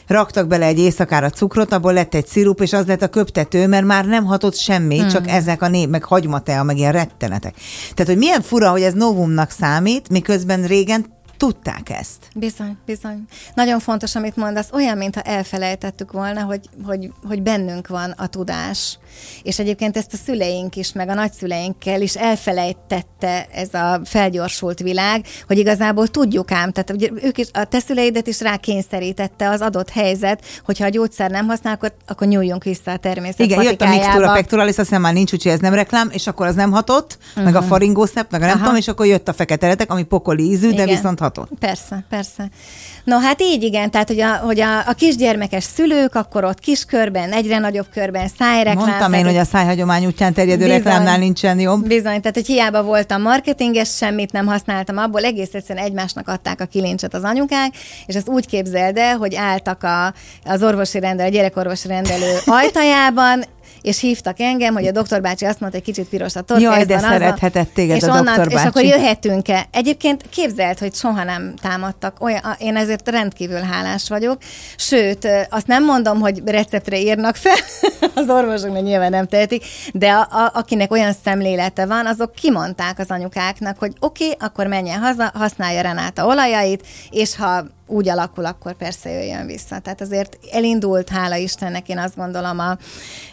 raktak bele egy éjszakára cukrot, abból lett egy szirup, és az lett a köptető, mert már nem hatott semmi, hmm. csak ezek a név, meg hagymatea, meg ilyen rettenetek. Tehát, hogy milyen fura, hogy ez novumnak számít, miközben régen tudták ezt. Bizony, bizony. Nagyon fontos, amit mondasz, olyan, mintha elfelejtettük volna, hogy, hogy, hogy bennünk van a tudás. És egyébként ezt a szüleink is, meg a nagyszüleinkkel is elfelejtette ez a felgyorsult világ, hogy igazából tudjuk ám, tehát ugye ők is, a te szüleidet is rákényszerítette az adott helyzet, hogyha a gyógyszer nem használ, akkor, akkor nyúljunk vissza a természet Igen, jött a mixtúra pectoralis, azt hiszem már nincs, úgyhogy ez nem reklám, és akkor az nem hatott, uh-huh. meg a mhm. faringószep, meg a nem Aha. tudom, és akkor jött a fekete retek, ami pokoli ízű, Igen. de viszont hatott. Persze, persze. No hát így igen, tehát hogy a, hogy a, a kisgyermekes szülők, akkor ott kiskörben, egyre nagyobb körben szájreklám. Mondtam én, hogy a szájhagyomány útján terjedő bizony, reklámnál nincsen jobb. Bizony, tehát hogy hiába voltam marketinges, semmit nem használtam abból, egész egyszerűen egymásnak adták a kilincset az anyukák, és ezt úgy képzeld el, hogy álltak a, az orvosi rendelő, a gyerekorvosi rendelő ajtajában, és hívtak engem, hogy a doktor bácsi azt mondta, hogy kicsit piros a torka. Jaj, de szerethetett téged és a onnan, doktor bácsi. És akkor jöhetünk-e? Egyébként képzelt, hogy soha nem támadtak. Olyan, én ezért rendkívül hálás vagyok. Sőt, azt nem mondom, hogy receptre írnak fel, az orvosoknak nyilván nem tehetik, de a, a, akinek olyan szemlélete van, azok kimondták az anyukáknak, hogy oké, okay, akkor menjen haza, használja Renáta olajait, és ha úgy alakul, akkor persze jöjjön vissza. Tehát azért elindult, hála Istennek, én azt gondolom, a,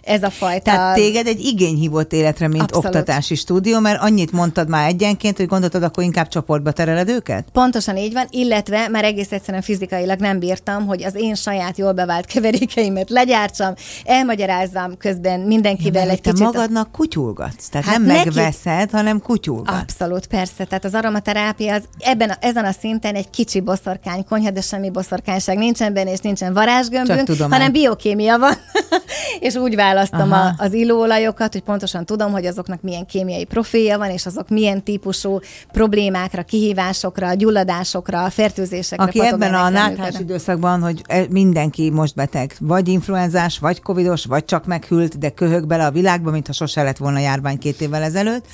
ez a fajta... Tehát téged egy igény hívott életre, mint Abszolút. oktatási stúdió, mert annyit mondtad már egyenként, hogy gondoltad, akkor inkább csoportba tereled őket? Pontosan így van, illetve már egész egyszerűen fizikailag nem bírtam, hogy az én saját jól bevált keverékeimet legyártsam, elmagyarázzam közben mindenkivel ja, egy kicsit. Te magadnak kutyulgatsz, tehát hát nem neki... megveszed, hanem kutyulgatsz. Abszolút, persze. Tehát az aromaterápia az ebben a, ezen a szinten egy kicsi boszorkány konyha, konyha, de semmi boszorkányság nincsen benne, és nincsen varázsgömbünk, hanem biokémia van. és úgy választom Aha. a, az illóolajokat, hogy pontosan tudom, hogy azoknak milyen kémiai profilja van, és azok milyen típusú problémákra, kihívásokra, gyulladásokra, fertőzésekre, Aki ebben a náthás időszakban, hogy e- mindenki most beteg, vagy influenzás, vagy covidos, vagy csak meghűlt, de köhög bele a világba, mintha sose lett volna járvány két évvel ezelőtt.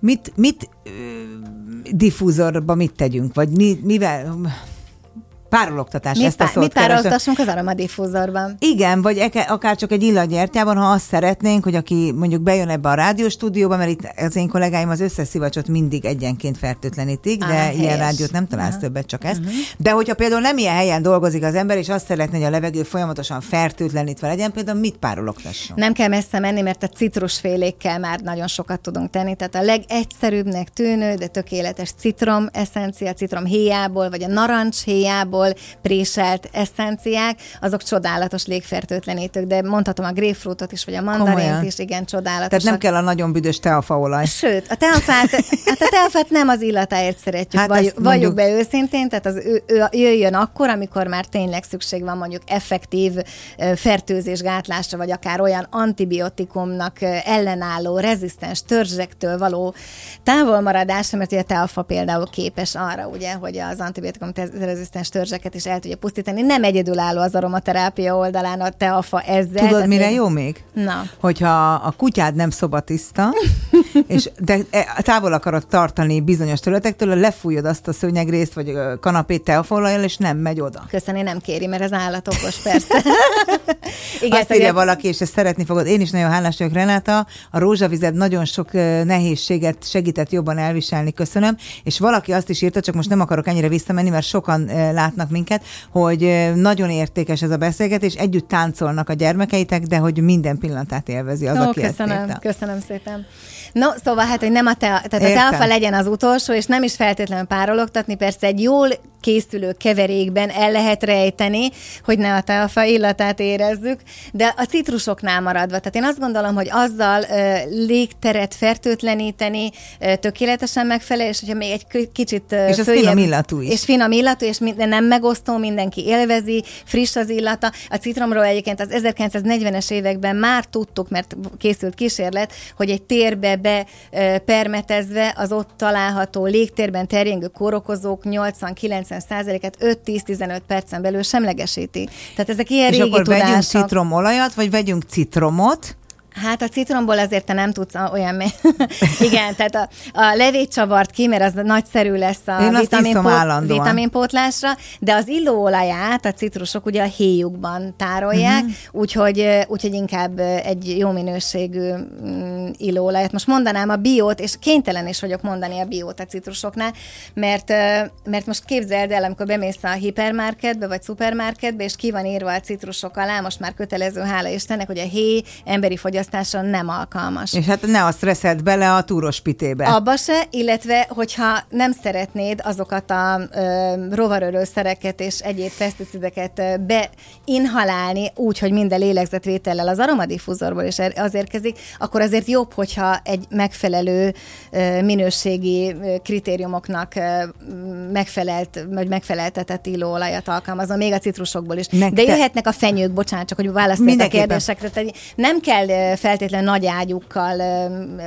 Mit, mit diffúzorba mit tegyünk? Vagy mi, mivel... Párologtatás, Mit, ezt a szót mit keresem. pároltassunk az aromadifúzorban? Igen, vagy eke- akár csak egy illatgyertyában, ha azt szeretnénk, hogy aki mondjuk bejön ebbe a rádióstúdióba, mert itt az én kollégáim az összes szivacsot mindig egyenként fertőtlenítik, de Á, ilyen rádiót nem találsz többet, csak ezt. De hogyha például nem ilyen helyen dolgozik az ember, és azt szeretné, hogy a levegő folyamatosan fertőtlenítve legyen, például mit párologtasson? Nem kell messze menni, mert a citrusfélékkel már nagyon sokat tudunk tenni. Tehát a legegyszerűbbnek tűnő, de tökéletes citrom eszencia, citrom héjából, vagy a narancs héjából préselt eszenciák, azok csodálatos légfertőtlenítők, de mondhatom a grapefruitot is, vagy a mandarint Komolyan? is, igen, csodálatos. Tehát nem kell a nagyon büdös teafaolaj. Sőt, a teafát, hát a teafát nem az illatáért szeretjük, Hát valljuk mondjuk- be őszintén, tehát az ő, ő, jöjjön akkor, amikor már tényleg szükség van mondjuk effektív fertőzésgátlásra, vagy akár olyan antibiotikumnak ellenálló, rezisztens törzsektől való távolmaradásra, mert ugye a teafa például képes arra, ugye, hogy az antibiotikum te- rezisztens törzseket is el tudja pusztítani. Nem egyedülálló az aromaterápia oldalán a teafa ezzel. Tudod, mire még- jó még? Na. Hogyha a kutyád nem szobatiszta, és de e, távol akarod tartani bizonyos területektől, lefújod azt a szőnyegrészt, vagy ö, kanapét teafolajjal, és nem megy oda. Köszönni nem kéri, mert ez állatokos, persze. Igen, azt írja valaki, és ezt szeretni fogod. Én is nagyon hálás vagyok, Renáta. A rózsavized nagyon sok nehézséget segített jobban elviselni, köszönöm. És valaki azt is írta, csak most nem akarok ennyire visszamenni, mert sokan ö, látnak minket, hogy nagyon értékes ez a beszélgetés, együtt táncolnak a gyermekeitek, de hogy minden pillanatát élvezi az, Ó, aki köszönöm, ezt köszönöm szépen. No, szóval hát, hogy nem a, te, tehát a Értem. teafa legyen az utolsó, és nem is feltétlenül párologtatni, persze egy jól készülő keverékben el lehet rejteni, hogy ne a teafa illatát érezzük, de a citrusoknál maradva. Tehát én azt gondolom, hogy azzal ö, légteret fertőtleníteni ö, tökéletesen megfelel, és hogyha még egy kicsit ö, És az följebb- finom illatú is. És finom illatú, és minden nem megosztó, mindenki élvezi, friss az illata. A citromról egyébként az 1940-es években már tudtuk, mert készült kísérlet, hogy egy térbe be ö, permetezve az ott található légtérben terjengő kórokozók 80-90 százaléket 5-10-15 percen belül semlegesíti. Tehát ezek ilyen És régi akkor vegyünk tudások. citromolajat, vagy vegyünk citromot, Hát a citromból azért te nem tudsz olyan... Igen, tehát a, a levét csavart ki, mert az nagyszerű lesz a Én vitaminpótlásra, de az illóolaját a citrusok ugye a héjukban tárolják, uh-huh. úgyhogy, úgyhogy inkább egy jó minőségű mm, illóolajat. Most mondanám a biót, és kénytelen is vagyok mondani a biót a citrusoknál, mert, mert most képzeld el, amikor bemész a hipermarketbe, vagy szupermarketbe, és ki van írva a citrusok alá, most már kötelező, hála Istennek, hogy a héj emberi fogyasztásra nem alkalmas. és hát ne azt reszed bele a túros pitébe. Abba se, illetve hogyha nem szeretnéd azokat a ö, rovarölőszereket és egyéb peszticideket beinhalálni úgy, hogy minden lélegzetvétellel az aromadifúzorból is er- az érkezik, akkor azért jobb, hogyha egy megfelelő ö, minőségi kritériumoknak ö, megfelelt, vagy megfeleltetett illóolajat alkalmazom, még a citrusokból is. Meg De jöhetnek a fenyők, bocsánat, csak hogy válaszolj a kérdésekre. Nem kell ö, feltétlenül nagy ágyukkal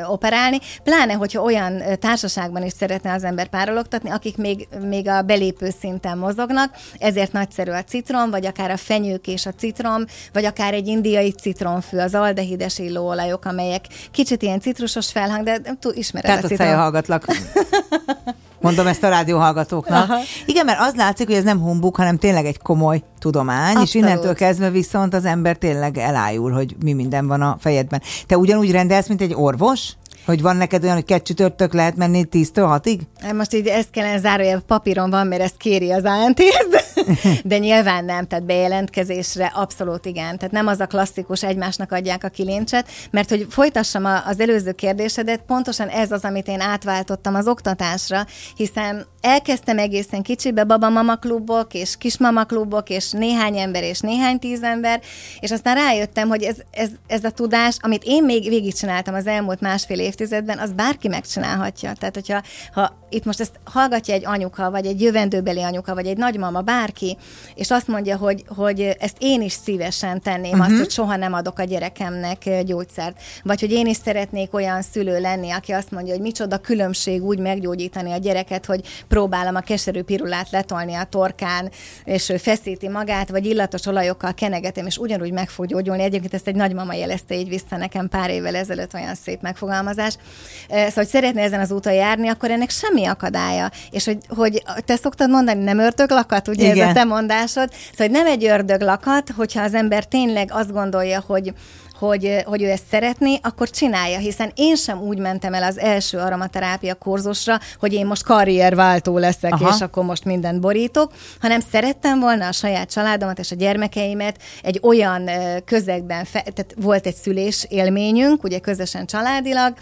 operálni, pláne, hogyha olyan társaságban is szeretne az ember párologtatni, akik még, még a belépő szinten mozognak, ezért nagyszerű a citrom, vagy akár a fenyők és a citrom, vagy akár egy indiai citromfű, az aldehides illóolajok, amelyek kicsit ilyen citrusos felhang, de ismered Tehát a a citrom. hallgatlak. Mondom ezt a rádióhallgatóknak. Aha. Igen, mert az látszik, hogy ez nem humbug, hanem tényleg egy komoly tudomány, és Abszolút. innentől kezdve viszont az ember tényleg elájul, hogy mi minden van a fejedben. Te ugyanúgy rendelsz, mint egy orvos? Hogy van neked olyan, hogy két csütörtök lehet menni 10-től 6-ig? Hát Most így ezt kellene zárójelben papíron van, mert ezt kéri az ANTS, de de nyilván nem, tehát bejelentkezésre abszolút igen. Tehát nem az a klasszikus egymásnak adják a kilincset, mert hogy folytassam az előző kérdésedet, pontosan ez az, amit én átváltottam az oktatásra, hiszen elkezdtem egészen kicsibe babamama klubok, és kismama klubok, és néhány ember, és néhány tíz ember, és aztán rájöttem, hogy ez, ez, ez a tudás, amit én még végigcsináltam az elmúlt másfél évtizedben, az bárki megcsinálhatja. Tehát, hogyha ha itt most ezt hallgatja egy anyuka, vagy egy jövendőbeli anyuka, vagy egy nagymama, bárki, és azt mondja, hogy, hogy ezt én is szívesen tenném, uh-huh. azt, hogy soha nem adok a gyerekemnek gyógyszert. Vagy hogy én is szeretnék olyan szülő lenni, aki azt mondja, hogy micsoda különbség úgy meggyógyítani a gyereket, hogy próbálom a keserű pirulát letolni a torkán, és ő feszíti magát, vagy illatos olajokkal kenegetem, és ugyanúgy meg fog gyógyulni. Egyébként ezt egy nagymama jelezte így vissza nekem pár évvel ezelőtt olyan szép megfogalmazás. Szóval, hogy szeretné ezen az úton járni, akkor ennek semmi akadálya. És hogy, hogy te szoktad mondani, nem ördöglakat, ugye Igen. ez a te mondásod. Szóval, hogy nem egy ördöglakat, hogyha az ember tényleg azt gondolja, hogy hogy, hogy ő ezt szeretné, akkor csinálja, hiszen én sem úgy mentem el az első aromaterápia kurzusra, hogy én most karrierváltó leszek, Aha. és akkor most mindent borítok, hanem szerettem volna a saját családomat és a gyermekeimet egy olyan közegben, fe, tehát volt egy szülés élményünk, ugye közösen családilag,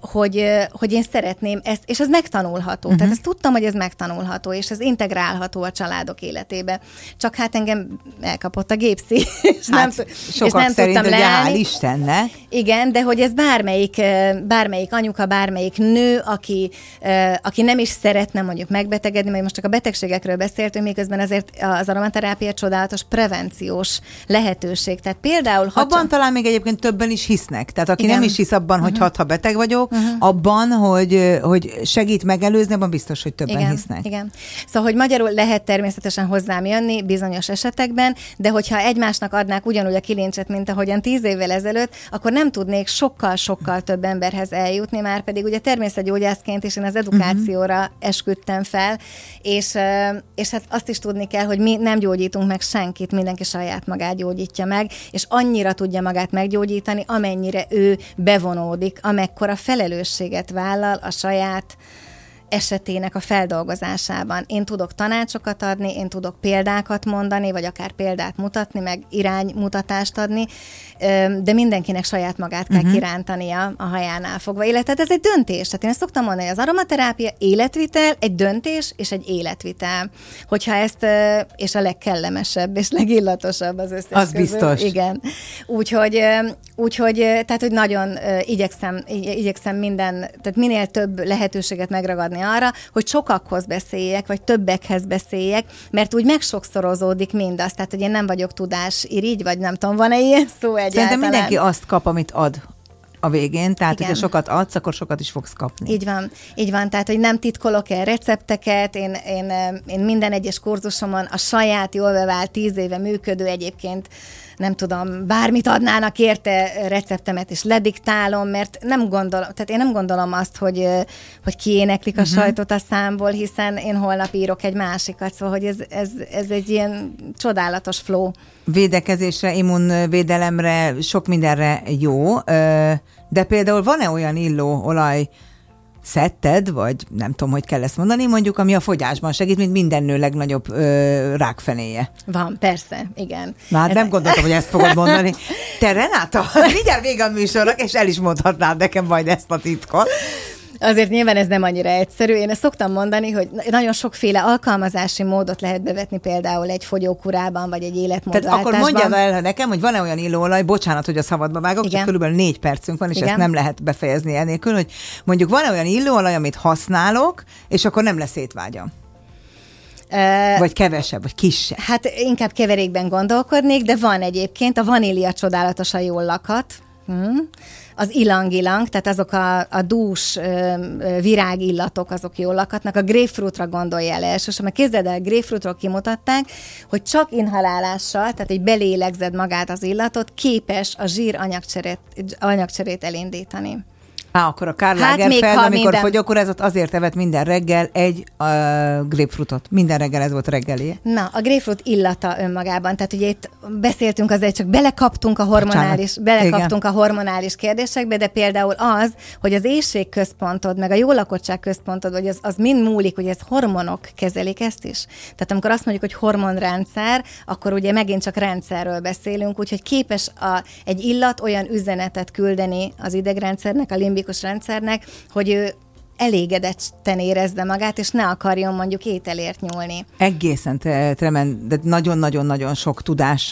hogy, hogy én szeretném ezt, és ez megtanulható. Uh-huh. Tehát ezt tudtam, hogy ez megtanulható, és ez integrálható a családok életébe. Csak hát engem elkapott a gépszi, és hát, nem, és nem tudtam le Hál' Istennek. Igen, de hogy ez bármelyik, bármelyik anyuka, bármelyik nő, aki, aki nem is szeretne mondjuk megbetegedni, mert most csak a betegségekről beszéltünk, miközben azért az aromaterápia csodálatos prevenciós lehetőség. Tehát például... Ha abban csak... talán még egyébként többen is hisznek. Tehát aki Igen. nem is hisz abban, hogy uh-huh. hat, ha beteg vagyok, uh-huh. abban, hogy, hogy segít megelőzni, abban biztos, hogy többen Igen. hisznek. Igen. Szóval, hogy magyarul lehet természetesen hozzám jönni bizonyos esetekben, de hogyha egymásnak adnák ugyanúgy a kilincset, mint ahogyan tíz évvel ezelőtt, akkor nem tudnék sokkal-sokkal több emberhez eljutni, már pedig ugye természetgyógyászként is én az edukációra uh-huh. esküdtem fel, és, és hát azt is tudni kell, hogy mi nem gyógyítunk meg senkit, mindenki saját magát gyógyítja meg, és annyira tudja magát meggyógyítani, amennyire ő bevonódik, amekkora felelősséget vállal a saját esetének a feldolgozásában. Én tudok tanácsokat adni, én tudok példákat mondani, vagy akár példát mutatni, meg iránymutatást adni, de mindenkinek saját magát kell uh-huh. kirántania a hajánál fogva. Illetve ez egy döntés. Tehát én ezt szoktam mondani, hogy az aromaterápia életvitel, egy döntés és egy életvitel. Hogyha ezt, és a legkellemesebb és legillatosabb az összes Az közül. biztos. Igen. Úgyhogy, úgyhogy, tehát, hogy nagyon igyekszem, igyekszem minden, tehát minél több lehetőséget megragadni arra, hogy sokakhoz beszéljek, vagy többekhez beszéljek, mert úgy megsokszorozódik mindaz. Tehát, hogy én nem vagyok tudás irigy, vagy nem tudom, van-e ilyen szó egyáltalán. Szerintem mindenki azt kap, amit ad a végén, tehát Igen. hogyha sokat adsz, akkor sokat is fogsz kapni. Így van, így van, tehát hogy nem titkolok el recepteket, én, én, én minden egyes kurzusomon a saját jól bevált tíz éve működő egyébként nem tudom, bármit adnának érte receptemet, és lediktálom, mert nem gondolom, tehát én nem gondolom azt, hogy, hogy kiéneklik a uh-huh. sajtot a számból, hiszen én holnap írok egy másikat, szóval hogy ez, ez, ez egy ilyen csodálatos flow. Védekezésre, immunvédelemre, sok mindenre jó, de például van-e olyan illó olaj, szetted, vagy nem tudom, hogy kell ezt mondani, mondjuk, ami a fogyásban segít, mint minden nő legnagyobb ö, rákfenéje. Van, persze, igen. Na hát Ez nem gondoltam, hogy ezt fogod mondani. Te Renáta, mindjárt vége a műsornak, és el is mondhatnád nekem majd ezt a titkot. Azért nyilván ez nem annyira egyszerű. Én ezt szoktam mondani, hogy nagyon sokféle alkalmazási módot lehet bevetni például egy fogyókurában, vagy egy életmódváltásban. Tehát akkor mondjad el nekem, hogy van-e olyan illóolaj, bocsánat, hogy a szabadba vágok, Igen. csak körülbelül négy percünk van, és Igen. ezt nem lehet befejezni enélkül, hogy mondjuk van-e olyan illóolaj, amit használok, és akkor nem lesz étvágyam. Vagy kevesebb, vagy kisebb? Hát inkább keverékben gondolkodnék, de van egyébként. A vanília csodálatosan jól lakat. Hmm az ilang-ilang, tehát azok a, a dús virágillatok, azok jól lakatnak. A grapefruitra gondolj el elsősorban. Képzeld el, grapefruitról kimutatták, hogy csak inhalálással, tehát egy belélegzed magát az illatot, képes a zsír anyagcserét, anyagcserét elindítani. Á, akkor a Karl hát Lagerfeld, amikor minden... fogy, akkor ez ott azért evett minden reggel egy uh, grapefruitot. Minden reggel ez volt reggeli. Na, a grapefruit illata önmagában, tehát ugye itt beszéltünk azért, csak belekaptunk a hormonális, Bocsánat. belekaptunk Igen. a hormonális kérdésekbe, de például az, hogy az éjségközpontod, meg a jó lakottság központod, hogy az, az mind múlik, hogy ez hormonok kezelik ezt is. Tehát amikor azt mondjuk, hogy hormonrendszer, akkor ugye megint csak rendszerről beszélünk, úgyhogy képes a, egy illat olyan üzenetet küldeni az idegrendszernek, a limbikus rendszernek, hogy ő elégedetten érezze magát, és ne akarjon mondjuk ételért nyúlni. Egészen tremend, de nagyon-nagyon-nagyon sok tudás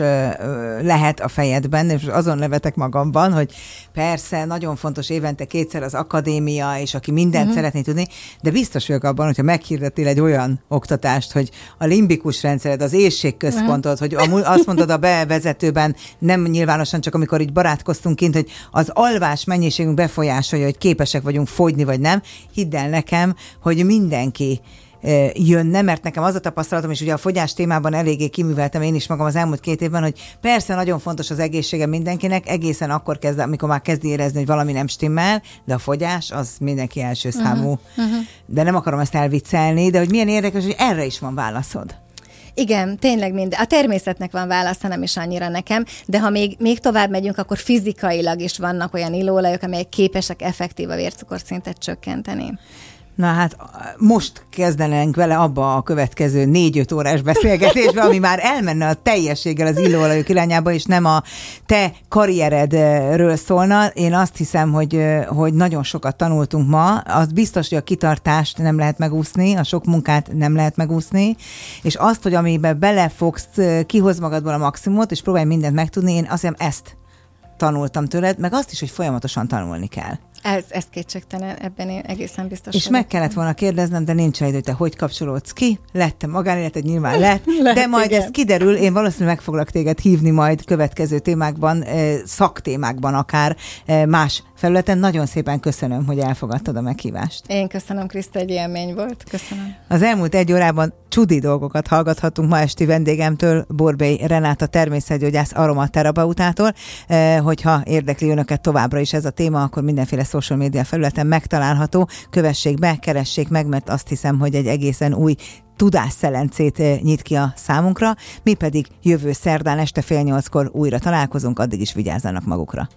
lehet a fejedben, és azon nevetek magamban, hogy persze, nagyon fontos évente kétszer az akadémia, és aki mindent uh-huh. szeretné tudni, de biztos vagyok abban, hogyha meghirdetél egy olyan oktatást, hogy a limbikus rendszered, az éjségközpontod, uh-huh. hogy azt mondod a bevezetőben, nem nyilvánosan, csak amikor így barátkoztunk kint, hogy az alvás mennyiségünk befolyásolja, hogy képesek vagyunk fogyni, vagy nem, hidd el nekem, hogy mindenki jönne, mert nekem az a tapasztalatom, és ugye a fogyás témában eléggé kiműveltem én is magam az elmúlt két évben, hogy persze nagyon fontos az egészsége mindenkinek, egészen akkor kezd, amikor már kezdi érezni, hogy valami nem stimmel, de a fogyás az mindenki első mhm, számú. Uh-huh, uh-huh. De nem akarom ezt elviccelni, de hogy milyen érdekes, hogy erre is van válaszod. Igen, tényleg minden. A természetnek van válasza, nem is annyira nekem, de ha még, még tovább megyünk, akkor fizikailag is vannak olyan illóolajok, amelyek képesek effektív a vércukorszintet csökkenteni. Na hát most kezdenénk vele abba a következő négy-öt órás beszélgetésbe, ami már elmenne a teljességgel az illóolajok irányába, és nem a te karrieredről szólna. Én azt hiszem, hogy, hogy nagyon sokat tanultunk ma. Az biztos, hogy a kitartást nem lehet megúszni, a sok munkát nem lehet megúszni, és azt, hogy amiben belefogsz, kihoz magadból a maximumot, és próbálj mindent megtudni, én azt hiszem ezt tanultam tőled, meg azt is, hogy folyamatosan tanulni kell. Ez, ez kétségtelen, ebben én egészen biztos. És meg kellett volna kérdeznem, de nincs idő, te hogy kapcsolódsz ki? Lettem magánéleted, nyilván lett, lett de majd igen. ez kiderül, én valószínűleg meg foglak téged hívni majd következő témákban, szaktémákban akár más felületen. Nagyon szépen köszönöm, hogy elfogadtad a meghívást. Én köszönöm, Kriszta, egy élmény volt. Köszönöm. Az elmúlt egy órában csudi dolgokat hallgathatunk ma esti vendégemtől, Borbély Renáta természetgyógyász aromaterapeutától. Hogyha érdekli önöket továbbra is ez a téma, akkor mindenféle social media felületen megtalálható. Kövessék be, keressék meg, mert azt hiszem, hogy egy egészen új tudásszelencét eh, nyit ki a számunkra, mi pedig jövő szerdán este fél nyolckor újra találkozunk, addig is vigyázzanak magukra.